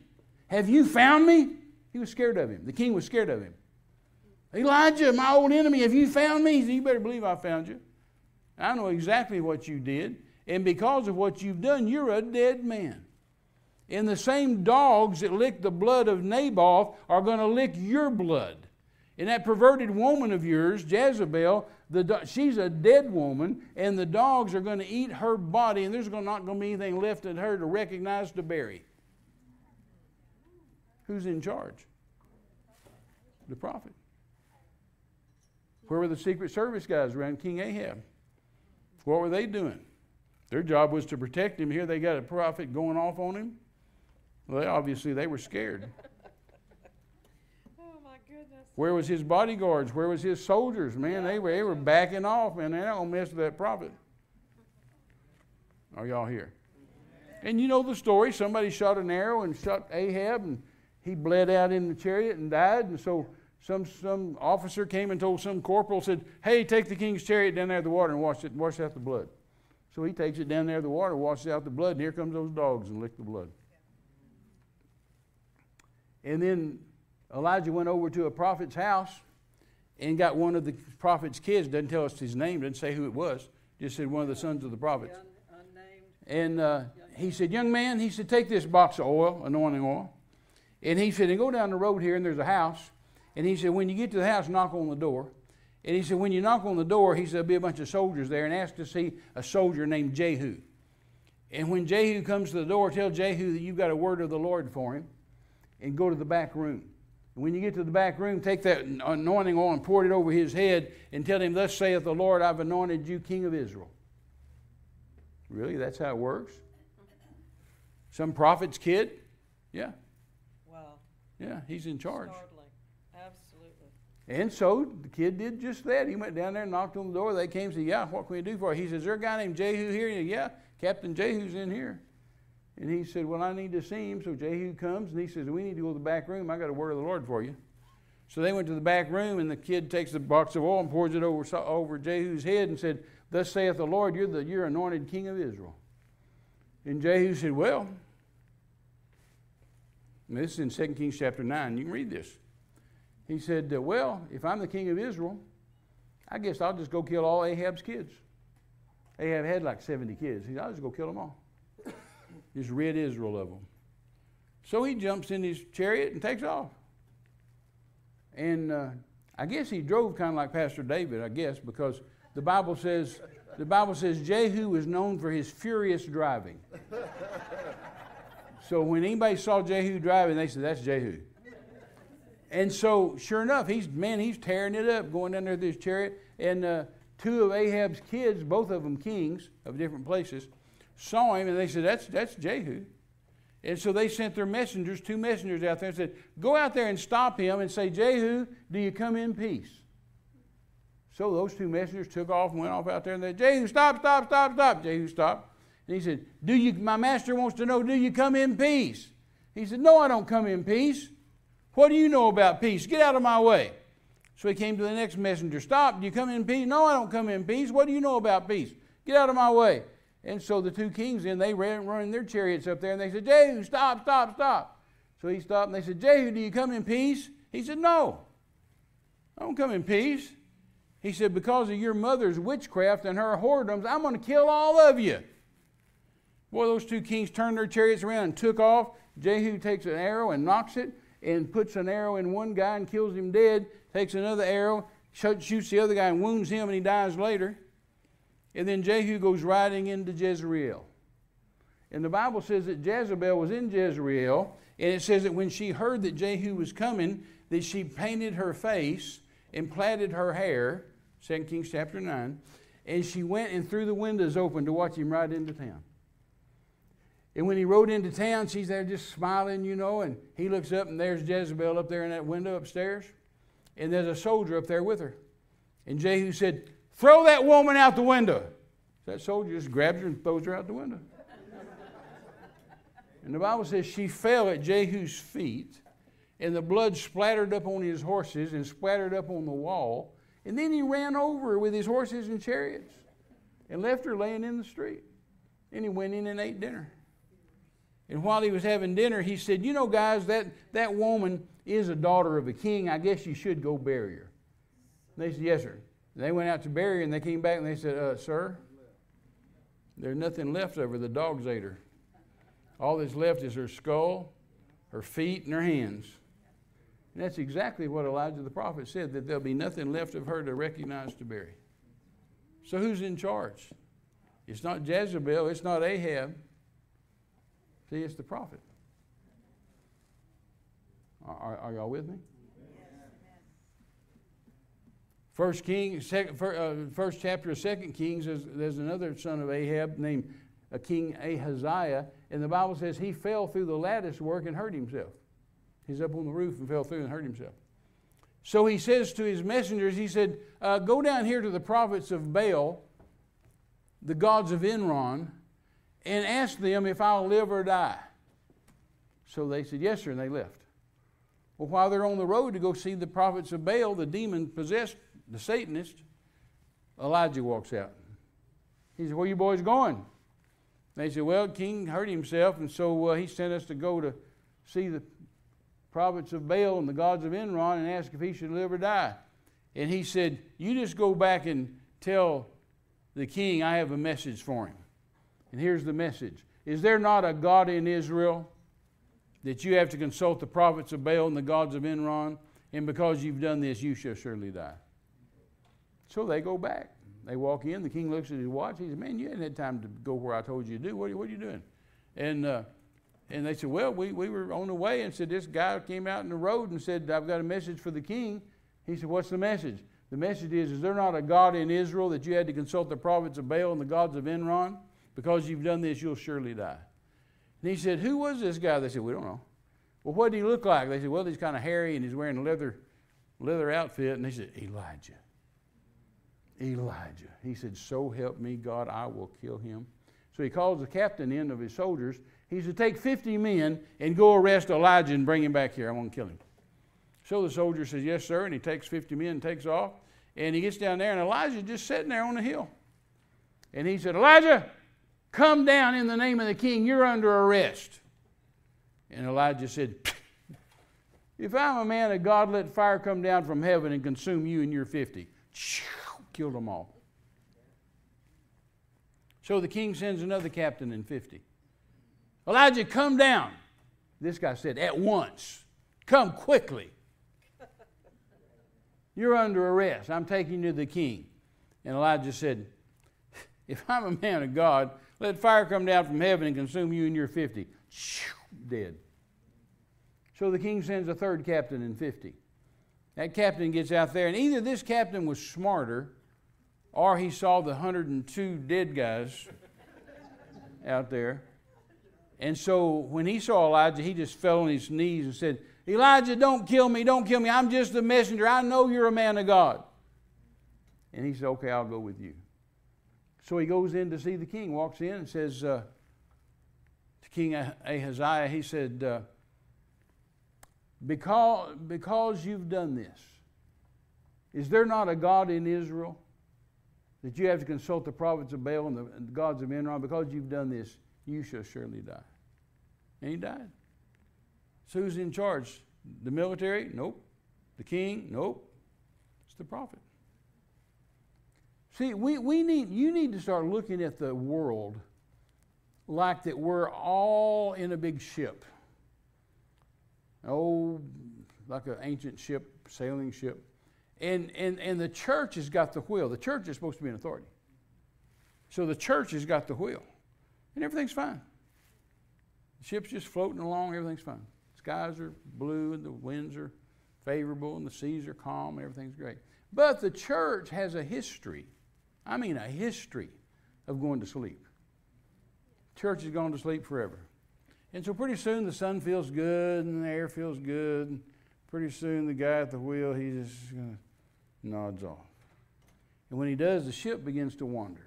have you found me? He was scared of him. The king was scared of him. Elijah, my old enemy, have you found me? He said, You better believe I found you. I know exactly what you did. And because of what you've done, you're a dead man. And the same dogs that licked the blood of Naboth are going to lick your blood. And that perverted woman of yours, Jezebel, the, she's a dead woman, and the dogs are going to eat her body, and there's not going to be anything left in her to recognize to bury. Who's in charge? The prophet. Where were the Secret Service guys around King Ahab? What were they doing? Their job was to protect him. Here they got a prophet going off on him. Well, obviously they were scared. Where was his bodyguards? Where was his soldiers? Man, they were they were backing off, man. Not gonna mess with that prophet. Are y'all here? And you know the story. Somebody shot an arrow and shot Ahab, and he bled out in the chariot and died. And so some, some officer came and told some corporal, said, Hey, take the king's chariot down there to the water and wash it, wash out the blood. So he takes it down there to the water, washes out the blood, and here comes those dogs and lick the blood. And then Elijah went over to a prophet's house and got one of the prophet's kids, doesn't tell us his name, doesn't say who it was, just said one of the sons of the prophets. And uh, he said, Young man, he said, take this box of oil, anointing oil. And he said, and go down the road here, and there's a house. And he said, when you get to the house, knock on the door. And he said, when you knock on the door, he said, there'll be a bunch of soldiers there, and ask to see a soldier named Jehu. And when Jehu comes to the door, tell Jehu that you've got a word of the Lord for him, and go to the back room. When you get to the back room, take that anointing oil and pour it over his head, and tell him, Thus saith the Lord, I've anointed you king of Israel. Really? That's how it works? Some prophet's kid? Yeah. Wow. Yeah, he's in charge. Startling. Absolutely. And so the kid did just that. He went down there and knocked on the door. They came and said, Yeah, what can we do for you? He says, Is there a guy named Jehu here? Said, yeah, Captain Jehu's in here. And he said, Well, I need to see him. So Jehu comes and he says, We need to go to the back room. I got a word of the Lord for you. So they went to the back room, and the kid takes the box of oil and pours it over, over Jehu's head and said, Thus saith the Lord, you're the you're anointed king of Israel. And Jehu said, Well, this is in 2 Kings chapter 9. You can read this. He said, uh, Well, if I'm the king of Israel, I guess I'll just go kill all Ahab's kids. Ahab had like 70 kids. He said, I'll just go kill them all. Just rid Israel of them. So he jumps in his chariot and takes off. And uh, I guess he drove kind of like Pastor David, I guess, because the Bible says the Bible says Jehu was known for his furious driving. so when anybody saw Jehu driving, they said, That's Jehu. And so, sure enough, he's man, he's tearing it up, going down there with his chariot. And uh, two of Ahab's kids, both of them kings of different places, saw him and they said, That's that's Jehu. And so they sent their messengers, two messengers out there, and said, Go out there and stop him and say, Jehu, do you come in peace? So those two messengers took off and went off out there and they, said, Jehu, stop, stop, stop, stop. Jehu stopped. And he said, Do you, my master wants to know, do you come in peace? He said, No, I don't come in peace. What do you know about peace? Get out of my way. So he came to the next messenger. Stop, do you come in peace? No, I don't come in peace. What do you know about peace? Get out of my way. And so the two kings then they ran running their chariots up there and they said, Jehu, stop, stop, stop. So he stopped and they said, Jehu, do you come in peace? He said, No. I don't come in peace. He said, Because of your mother's witchcraft and her whoredoms, I'm going to kill all of you. Boy, those two kings turned their chariots around and took off. Jehu takes an arrow and nocks it and puts an arrow in one guy and kills him dead. Takes another arrow, shoots the other guy and wounds him, and he dies later. And then Jehu goes riding into Jezreel. And the Bible says that Jezebel was in Jezreel, and it says that when she heard that Jehu was coming, that she painted her face and plaited her hair 2 Kings chapter 9. And she went and threw the windows open to watch him ride into town. And when he rode into town, she's there just smiling, you know, and he looks up and there's Jezebel up there in that window upstairs. And there's a soldier up there with her. And Jehu said, Throw that woman out the window. That soldier just grabs her and throws her out the window. and the Bible says she fell at Jehu's feet, and the blood splattered up on his horses and splattered up on the wall. And then he ran over with his horses and chariots and left her laying in the street. And he went in and ate dinner. And while he was having dinner, he said, You know, guys, that, that woman is a daughter of a king. I guess you should go bury her. And they said, Yes, sir. They went out to bury her, and they came back and they said, uh, Sir, there's nothing left of her. The dogs ate her. All that's left is her skull, her feet, and her hands. And that's exactly what Elijah the prophet said that there'll be nothing left of her to recognize to bury. So who's in charge? It's not Jezebel, it's not Ahab. See, it's the prophet. Are, are y'all with me? First King, second, uh, first chapter of Second Kings, there's, there's another son of Ahab named uh, King Ahaziah, and the Bible says he fell through the lattice work and hurt himself. He's up on the roof and fell through and hurt himself. So he says to his messengers, he said, uh, Go down here to the prophets of Baal, the gods of Ekron, and ask them if I'll live or die. So they said, Yes, sir, and they left. Well, while they're on the road to go see the prophets of Baal, the demon possessed, the Satanist, Elijah walks out. He said, Where you boys going? They said, Well, King hurt himself, and so uh, he sent us to go to see the prophets of Baal and the gods of Ekron and ask if he should live or die. And he said, You just go back and tell the king I have a message for him. And here's the message Is there not a God in Israel that you have to consult the prophets of Baal and the gods of Ekron? And because you've done this, you shall surely die. So they go back. They walk in. The king looks at his watch. He says, Man, you hadn't had time to go where I told you to do. What are you, what are you doing? And, uh, and they said, Well, we, we were on the way and said, This guy came out in the road and said, I've got a message for the king. He said, What's the message? The message is, Is there not a God in Israel that you had to consult the prophets of Baal and the gods of Ekron? Because you've done this, you'll surely die. And he said, Who was this guy? They said, We don't know. Well, what did he look like? They said, Well, he's kind of hairy and he's wearing a leather, leather outfit. And they said, Elijah. Elijah. He said, So help me, God, I will kill him. So he calls the captain in of his soldiers. He said, Take 50 men and go arrest Elijah and bring him back here. I want to kill him. So the soldier says, Yes, sir. And he takes 50 men and takes off. And he gets down there, and Elijah's just sitting there on the hill. And he said, Elijah, come down in the name of the king. You're under arrest. And Elijah said, If I'm a man of God, let fire come down from heaven and consume you and your 50. Killed them all. So the king sends another captain in 50. Elijah, come down. This guy said, At once. Come quickly. You're under arrest. I'm taking you to the king. And Elijah said, If I'm a man of God, let fire come down from heaven and consume you and your 50. Dead. So the king sends a third captain in 50. That captain gets out there, and either this captain was smarter or he saw the 102 dead guys out there. And so when he saw Elijah, he just fell on his knees and said, Elijah, don't kill me, don't kill me. I'm just a messenger. I know you're a man of God. And he said, Okay, I'll go with you. So he goes in to see the king, walks in and says uh, to King Ahaziah, he said, uh, because, because you've done this, is there not a God in Israel that you have to consult the prophets of Baal and the, and the gods of Ekron? Because you've done this, you shall surely die. And he died. So who's in charge? The military? Nope. The king? Nope. It's the prophet. See, we, we need, you need to start looking at the world like that we're all in a big ship. Oh, like an ancient ship, sailing ship. And, and, and the church has got the wheel. The church is supposed to be an authority. So the church has got the wheel. And everything's fine. The ship's just floating along, everything's fine. Skies are blue and the winds are favorable and the seas are calm and everything's great. But the church has a history I mean, a history of going to sleep. Church has gone to sleep forever. And so pretty soon the sun feels good and the air feels good. Pretty soon the guy at the wheel, he just nods off. And when he does, the ship begins to wander.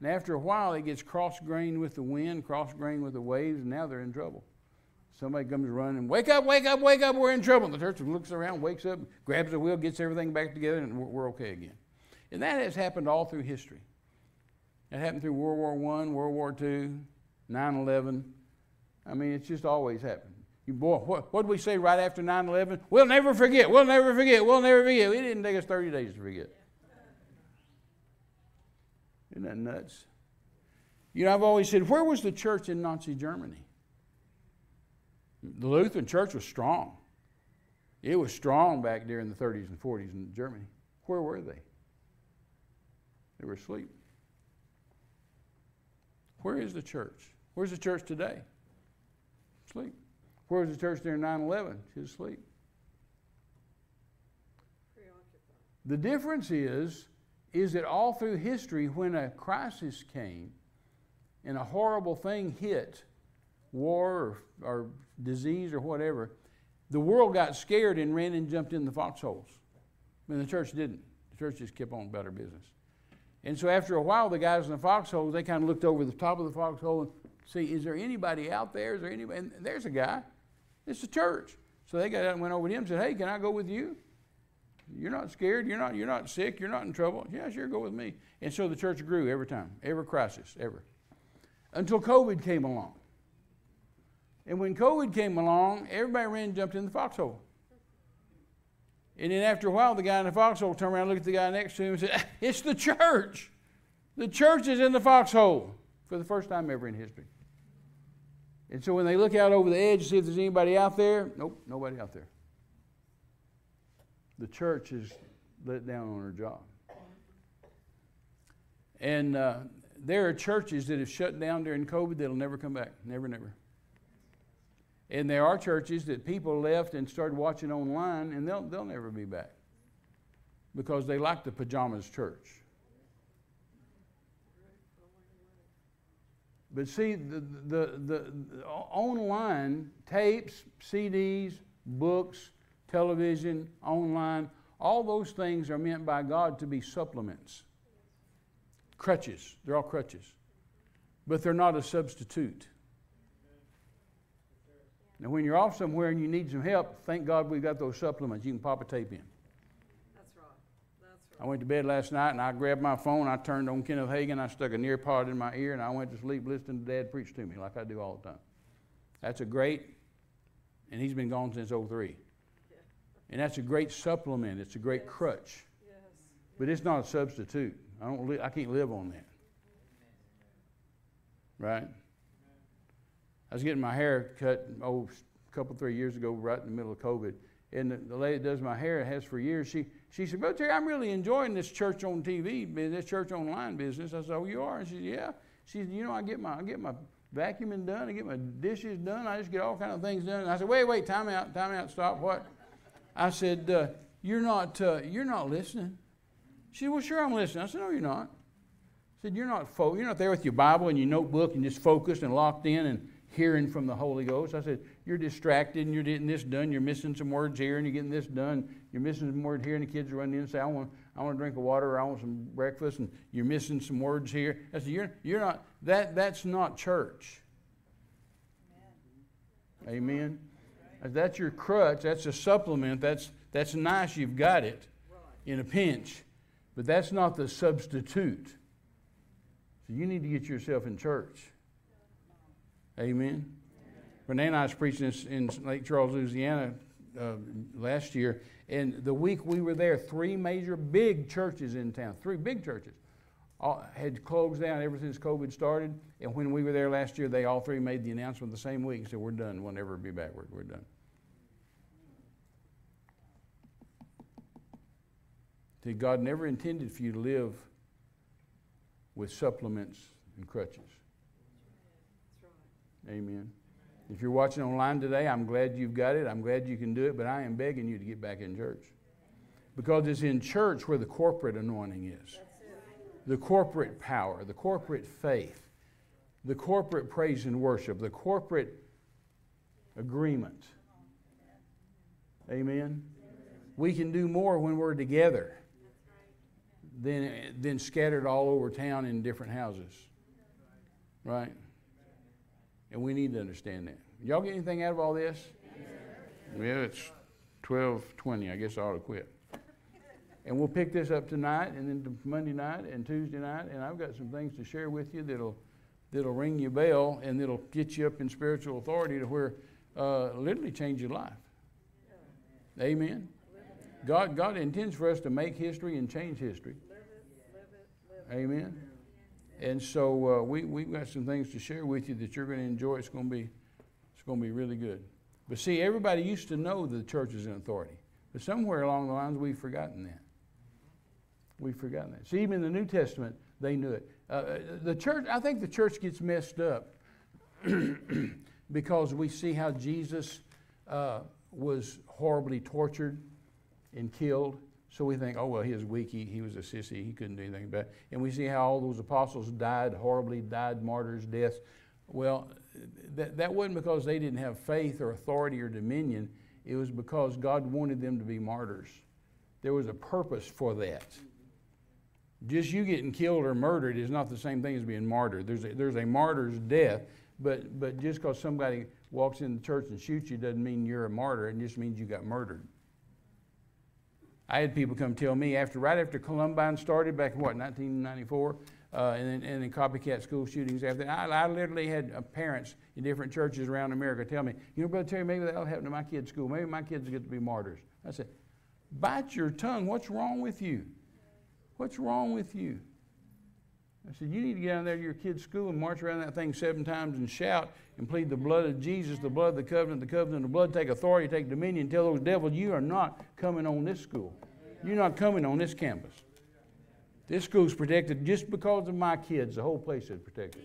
And after a while, it gets cross grained with the wind, cross grained with the waves, and now they're in trouble. Somebody comes running, wake up, wake up, wake up, we're in trouble. The church looks around, wakes up, grabs the wheel, gets everything back together, and we're okay again. And that has happened all through history. It happened through World War I, World War II, 9 11. I mean, it's just always happened. You, boy, what, did we say right after 9 11? We'll never forget, we'll never forget, we'll never forget. It didn't take us 30 days to forget. Isn't that nuts? You know, I've always said, where was the church in Nazi Germany? The Lutheran church was strong. It was strong back during the 30s and 40s in Germany. Where were they? They were asleep. Where is the church? Where's the church today? Sleep. Where was the church during 9 11? She's asleep. The difference is, is that all through history, when a crisis came and a horrible thing hit, war or, or disease or whatever, the world got scared and ran and jumped in the foxholes. I mean, the church didn't. The church just kept on about her business. And so after a while, the guys in the foxholes, they kind of looked over the top of the foxhole and see, is there anybody out there? Is there anybody? And there's a guy. It's a church. So they got out and went over to him and said, hey, can I go with you? You're not scared. You're not, you're not sick. You're not in trouble. Yeah, sure, go with me. And so the church grew every time, every crisis, ever. Until COVID came along. And when COVID came along, everybody ran and jumped in the foxhole. And then after a while, the guy in the foxhole turned around and looked at the guy next to him and said, *laughs* It's the church. The church is in the foxhole for the first time ever in history. And so when they look out over the edge to see if there's anybody out there, nope, nobody out there. The church is let down on her job. And uh, there are churches that have shut down during COVID that'll never come back. Never, never. And there are churches that people left and started watching online, and they'll, they'll never be back because they like the pajamas church. But see, the, the, the, the, online tapes, CDs, books, television, online, all those things are meant by God to be supplements. Crutches. They're all crutches. But they're not a substitute. Now, when you're off somewhere and you need some help, thank God we've got those supplements. You can pop a tape in. That's right. That's right. I went to bed last night and I grabbed my phone, I turned on Kenneth Hagin, I stuck a near pod in my ear, and I went to sleep listening to Dad preach to me like I do all the time. That's a great, and he's been gone since 03. Yeah. And that's a great supplement. It's a great yes. crutch. Yes. But it's not a substitute. I don't. Li- I can't live on that. Right. I was getting my hair cut oh, a couple, three years ago, right in the middle of COVID. And the, the lady that does my hair, has for years, she, she said, Brother Terry, I'm really enjoying this church on TV, this church online business. I said, Oh, you are? And she said, Yeah. She said, You know, I get my, I get my vacuuming done, I get my dishes done, I just get all kind of things done. And I said, Wait, wait, time out, time out, stop, what? I said, uh, You're not, uh, you're not listening. She said, Well, sure, I'm listening. I said, No, you're not. I said, You're not, fo- you're not there with your Bible and your notebook and just focused and locked in and hearing from the Holy Ghost. I said, You're distracted and you're getting this done. You're missing some words here and you're getting this done. You're missing some words here, and the kids are running in and say, I want, I want a drink of water or I want some breakfast, and you're missing some words here. Said, You're, you're not, that, that's not church. Amen. Amen. That's your crutch. That's a supplement. That's, that's nice. You've got it in a pinch. But that's not the substitute. So you need to get yourself in church. Amen. Renee and I was preaching in Lake Charles, Louisiana uh, last year, and the week we were there, three major big churches in town, three big churches, all, had closed down ever since COVID started. And when we were there last year, they all three made the announcement the same week, said, We're done. We'll never be back. We're, we're done. See, God never intended for you to live with supplements and crutches. Amen. If you're watching online today, I'm glad you've got it. I'm glad you can do it, but I am begging you to get back in church. Because it's in church where the corporate anointing is the corporate power, the corporate faith, the corporate praise and worship, the corporate agreement. Amen. We can do more when we're together than, than scattered all over town in different houses. Right? And we need to understand that. Y'all get anything out of all this? Well, it's 12:20. I guess I ought to quit. And we'll pick this up tonight, and then Monday night and Tuesday night. And I've got some things to share with you that'll that'll ring your bell and that'll get you up in spiritual authority to where uh, literally change your life. Amen. God God intends for us to make history and change history. Amen. And so uh, we, we've got some things to share with you that you're going to enjoy. It's going to be, it's going to be really good. But see, everybody used to know the church is in authority. But somewhere along the lines, we've forgotten that. We've forgotten that. See, even in the New Testament, they knew it. Uh, uh the church, I think the church gets messed up *clears throat* because we see how Jesus uh, was horribly tortured and killed. So we think, oh, well, he was weak. He, he was a sissy. He couldn't do anything about it. And we see how all those apostles died horribly, died martyrs' deaths. Well, that, that wasn't because they didn't have faith or authority or dominion. It was because God wanted them to be martyrs. There was a purpose for that. Just you getting killed or murdered is not the same thing as being martyred. There's a, there's a martyr's death, but, but just because somebody walks in the church and shoots you doesn't mean you're a martyr. It just means you got murdered. I had people come tell me after, right after Columbine started back in what, 1994, uh, and then and then copycat school shootings after. I, I literally had uh, parents in different churches around America tell me, you know, Brother Terry, maybe that'll happen to my kids' school. Maybe my kids get to be martyrs. I said, bite your tongue. What's wrong with you? What's wrong with you? I said, You need to get down there to your kid's school and march around that thing seven times and shout and plead the blood of Jesus, the blood of the covenant, the covenant of the blood, take authority, take dominion, tell those devils, You are not coming on this school. You're not coming on this campus. This school's protected just because of my kids. The whole place is protected.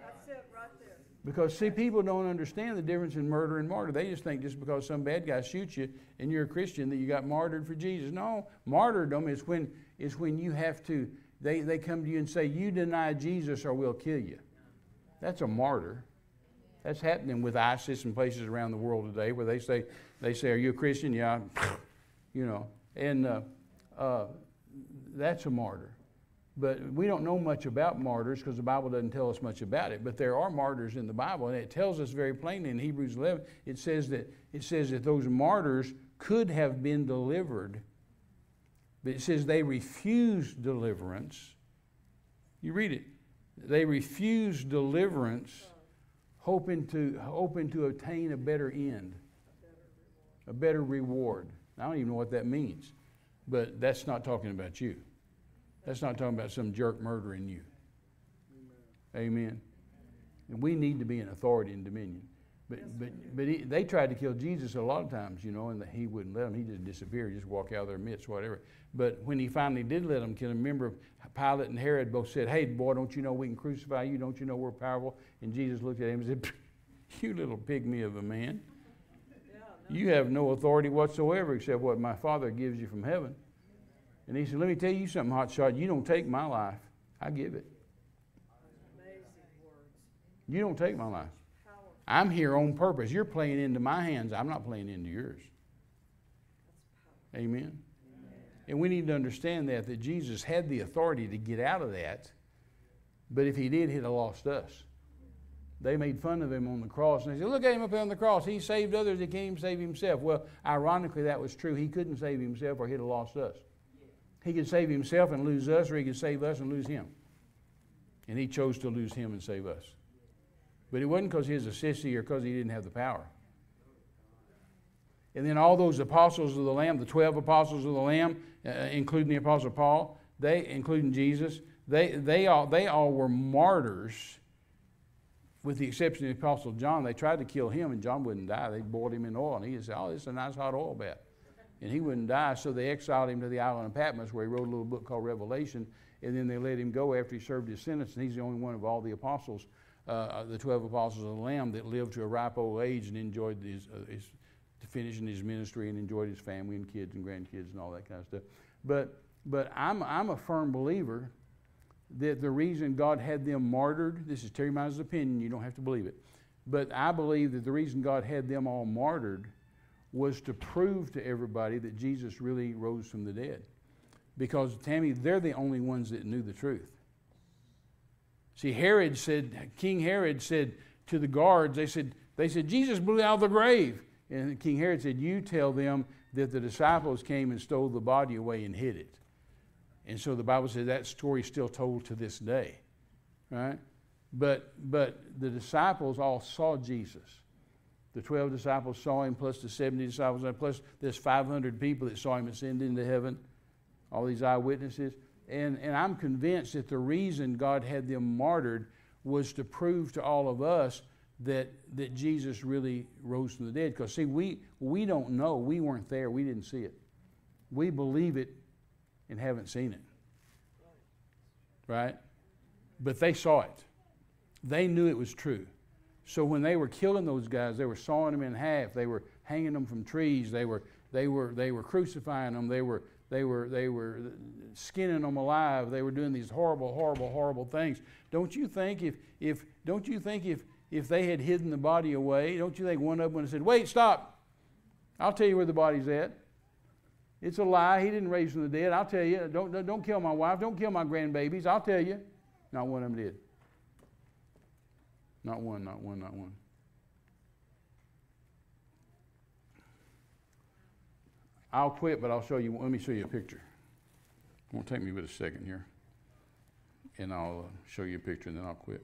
That's it right there. Because, see, people don't understand the difference in murder and martyr. They just think just because some bad guy shoots you and you're a Christian that you got martyred for Jesus. No, martyrdom is when, is when you have to, they, they come to you and say, You deny Jesus or we'll kill you. That's a martyr. That's happening with ISIS and places around the world today where they say, they say, Are you a Christian? Yeah. *laughs* You know, and uh, uh, that's a martyr. But we don't know much about martyrs because the Bible doesn't tell us much about it. But there are martyrs in the Bible, and it tells us very plainly in Hebrews 11. It says that it says that those martyrs could have been delivered, but it says they refused deliverance. You read it. They refused deliverance, hoping to hoping to obtain a better end, a better reward. I don't even know what that means, but that's not talking about you. That's not talking about some jerk murdering you. Amen. Amen. And we need to be in authority and dominion. But, but, but he, they tried to kill Jesus a lot of times, you know, and he wouldn't let them. He just disappeared, just walk out of their midst, whatever. But when he finally did let them kill him, remember Pilate and Herod both said, Hey, boy, don't you know we can crucify you? Don't you know we're powerful? And Jesus looked at him and said, *laughs* You little pygmy of a man. You have no authority whatsoever except what my Father gives you from heaven. And he said, Let me tell you something, hotshot. You don't take my life, I give it. You don't take my life. I'm here on purpose. You're playing into my hands. I'm not playing into yours. Amen. Amen. And we need to understand that that Jesus had the authority to get out of that, but if he did, he'd have lost us they made fun of him on the cross. And they said, Look at him up on the cross. He saved others, he can't even save himself. Well, ironically, that was true. He couldn't save himself or he'd have lost us. He could save himself and lose us, or he could save us and lose him. And he chose to lose him and save us. But it wasn't because he was a sissy or because he didn't have the power. And then all those apostles of the Lamb, the 12 apostles of the Lamb, uh, including the Apostle Paul, they, including Jesus, they, they, all, they all were martyrs with the exception of the Apostle John, they tried to kill him, and John wouldn't die. They boiled him in oil, and he said, Oh, this is a nice hot oil bath. And he wouldn't die, so they exiled him to the island of Patmos, where he wrote a little book called Revelation, and then they let him go after he served his sentence, and he's the only one of all the apostles, uh, the 12 apostles of the Lamb, that lived to a ripe old age and enjoyed his, uh, his finishing his ministry and enjoyed his family and kids and grandkids and all that kind of stuff. But, but I'm, I'm a firm believer that the reason God had them martyred, this is Terry Mize's opinion, you don't have to believe it, but I believe that the reason God had them all martyred was to prove to everybody that Jesus really rose from the dead. Because, Tammy, they're the only ones that knew the truth. See, Herod said, King Herod said to the guards, they said, they said, Jesus blew out of the grave. And King Herod said, You tell them that the disciples came and stole the body away and hid it. And so the Bible says that story is still told to this day, right? But, but the disciples all saw Jesus. The 12 disciples saw him, plus the 70 disciples, plus there's 500 people that saw him ascend into heaven, all these eyewitnesses. And, and I'm convinced that the reason God had them martyred was to prove to all of us that, that Jesus really rose from the dead. Because, see, we, we don't know. We weren't there. We didn't see it. We believe it and haven't seen it. Right? But they saw it. They knew it was true. So when they were killing those guys, they were sawing them in half. They were hanging them from trees. They were, they were, they were crucifying them. They were, they, were, they were skinning them alive. They were doing these horrible, horrible, horrible things. Don't you think if, if, don't you think if, if they had hidden the body away, don't you think one of them would have said, wait, stop. I'll tell you where the body's at. It's a lie. He didn't raise from the dead. I'll tell you. Don't, don't kill my wife. Don't kill my grandbabies. I'll tell you. Not one of them did. Not one, not one, not one. I'll quit, but I'll show you. Let me show you a picture. It won't take me but a second here. And I'll uh, show you a picture and then I'll quit.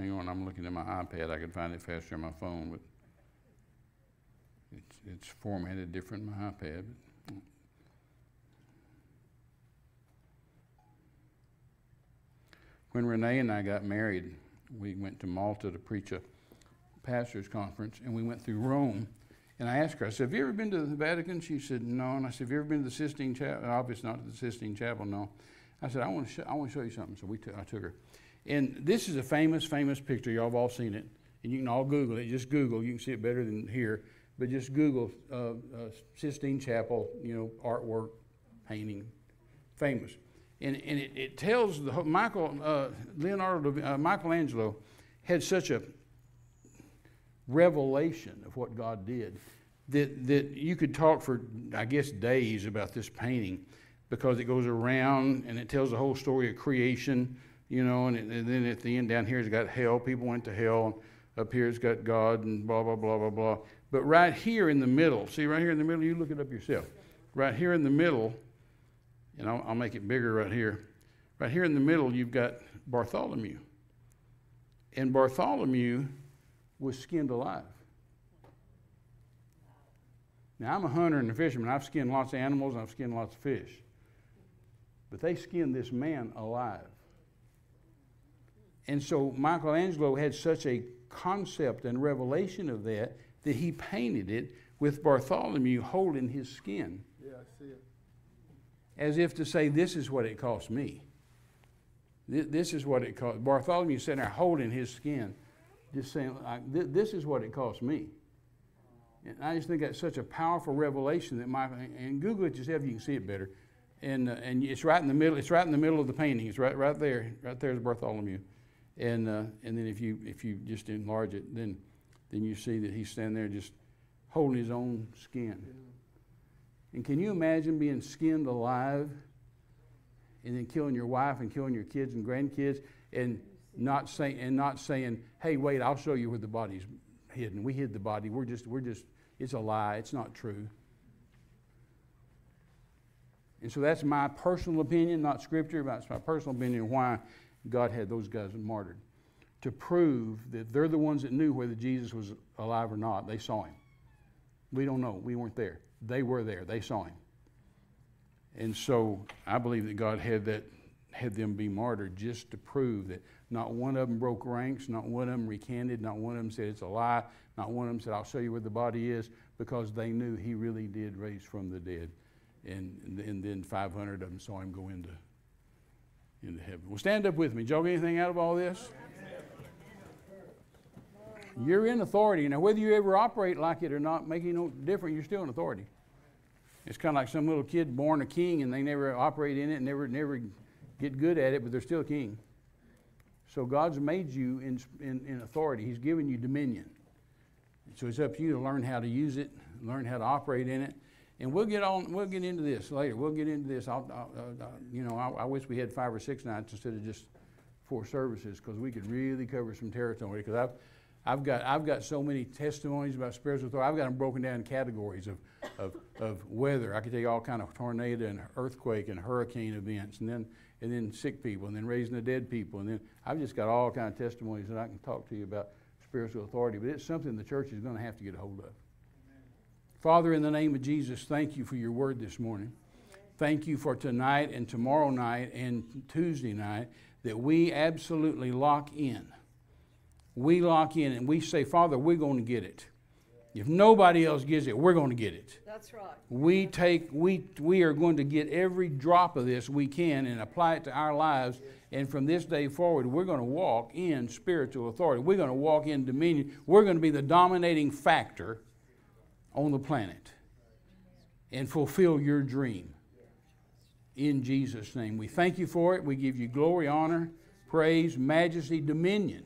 Hang on, I'm looking at my iPad. I can find it faster on my phone, but it's, it's formatted different in my iPad. When Renee and I got married, we went to Malta to preach a pastor's conference, and we went through Rome. And I asked her, I said, Have you ever been to the Vatican? She said, No. And I said, Have you ever been to the Sistine Chapel? Obviously, not to the Sistine Chapel, no. I said, I want to, I want to show you something. So we I took her. And this is a famous, famous picture. Y'all have all seen it. And you can all Google it. Just Google. You can see it better than here. But just Google uh, uh, Sistine Chapel, you know, artwork, painting, famous. And, and it, it tells the Michael uh, Leonardo uh, Michelangelo had such a revelation of what God did that that you could talk for I guess days about this painting because it goes around and it tells the whole story of creation you know, and, and, then at the end down here it's got hell. People went to hell. Up here it's got God and blah, blah, blah, blah, blah. But right here in the middle, see right here in the middle, you look it up yourself. Right here in the middle, and I'll, I'll make it bigger right here. Right here in the middle, you've got Bartholomew. And Bartholomew was skinned alive. Now, I'm a hunter and a fisherman. I've skinned lots of animals, I've skinned lots of fish. But they skinned this man alive. And so Michelangelo had such a concept and revelation of that that he painted it with Bartholomew holding his skin. Yeah, I see it. As if to say, This is what it cost me. This is what it cost. Bartholomew sitting there holding his skin, just saying, This is what it cost me. And I just think that's such a powerful revelation that Michael, and Google it yourself, you can see it better. And, uh, and it's right in the middle, it's right in the middle of the painting. It's right, right there, right there is Bartholomew. And, uh, and then if you, if you just enlarge it, then, then you see that he's standing there just holding his own skin. And can you imagine being skinned alive and then killing your wife and killing your kids and grandkids and not saying and not saying, "Hey, wait, I'll show you where the body's hidden. We hid the body. We're just we're just it's a lie. It's not true." And so that's my personal opinion, not scripture, but it's my personal opinion why God had those guys martyred to prove that they're the ones that knew whether Jesus was alive or not. They saw him. We don't know. We weren't there. They were there. They saw him. And so I believe that God had that had them be martyred just to prove that not one of them broke ranks, not one of them recanted, not one of them said it's a lie, not one of them said I'll show you where the body is, because they knew he really did raise from the dead. And, and then 500 of them saw him go into into heaven. Well, stand up with me. Did y'all get anything out of all this? You're in authority. Now, whether you ever operate like it or not, making no difference, you're still in authority. It's kind of like some little kid born a king and they never operate in it, never, never get good at it, but they're still king. So God's made you in, in, in authority. He's given you dominion. So it's up to you to learn how to use it, learn how to operate in it. And we'll get on. We'll get into this later. We'll get into this. I'll, I'll, uh, you know, I, I, wish we had five or six nights instead of just four services because we could really cover some territory. Because I've, I've got, I've got so many testimonies about spiritual authority. I've got them broken down in categories of, of, of weather. I could tell you all kind of tornado and earthquake and hurricane events, and then, and then sick people, and then raising the dead people, and then I've just got all kind of testimonies that I can talk to you about spiritual authority. But it's something the church is going to have to get a hold of. Father, in the name of Jesus, thank you for your word this morning. Thank you for tonight and tomorrow night and Tuesday night that we absolutely lock in we lock in and we say, Father, we're going to get it. If nobody else gets it, we're going to get it. That's right. We take we we are going to get every drop of this we can and apply it to our lives. And from this day forward, we're going to walk in spiritual authority. We're going to walk in dominion. We're going to be the dominating factor on the planet and fulfill your dream. In Jesus' name. We thank you for it. We give you glory, honor, praise, majesty, dominion.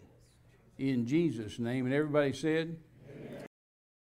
In Jesus' name. And everybody said,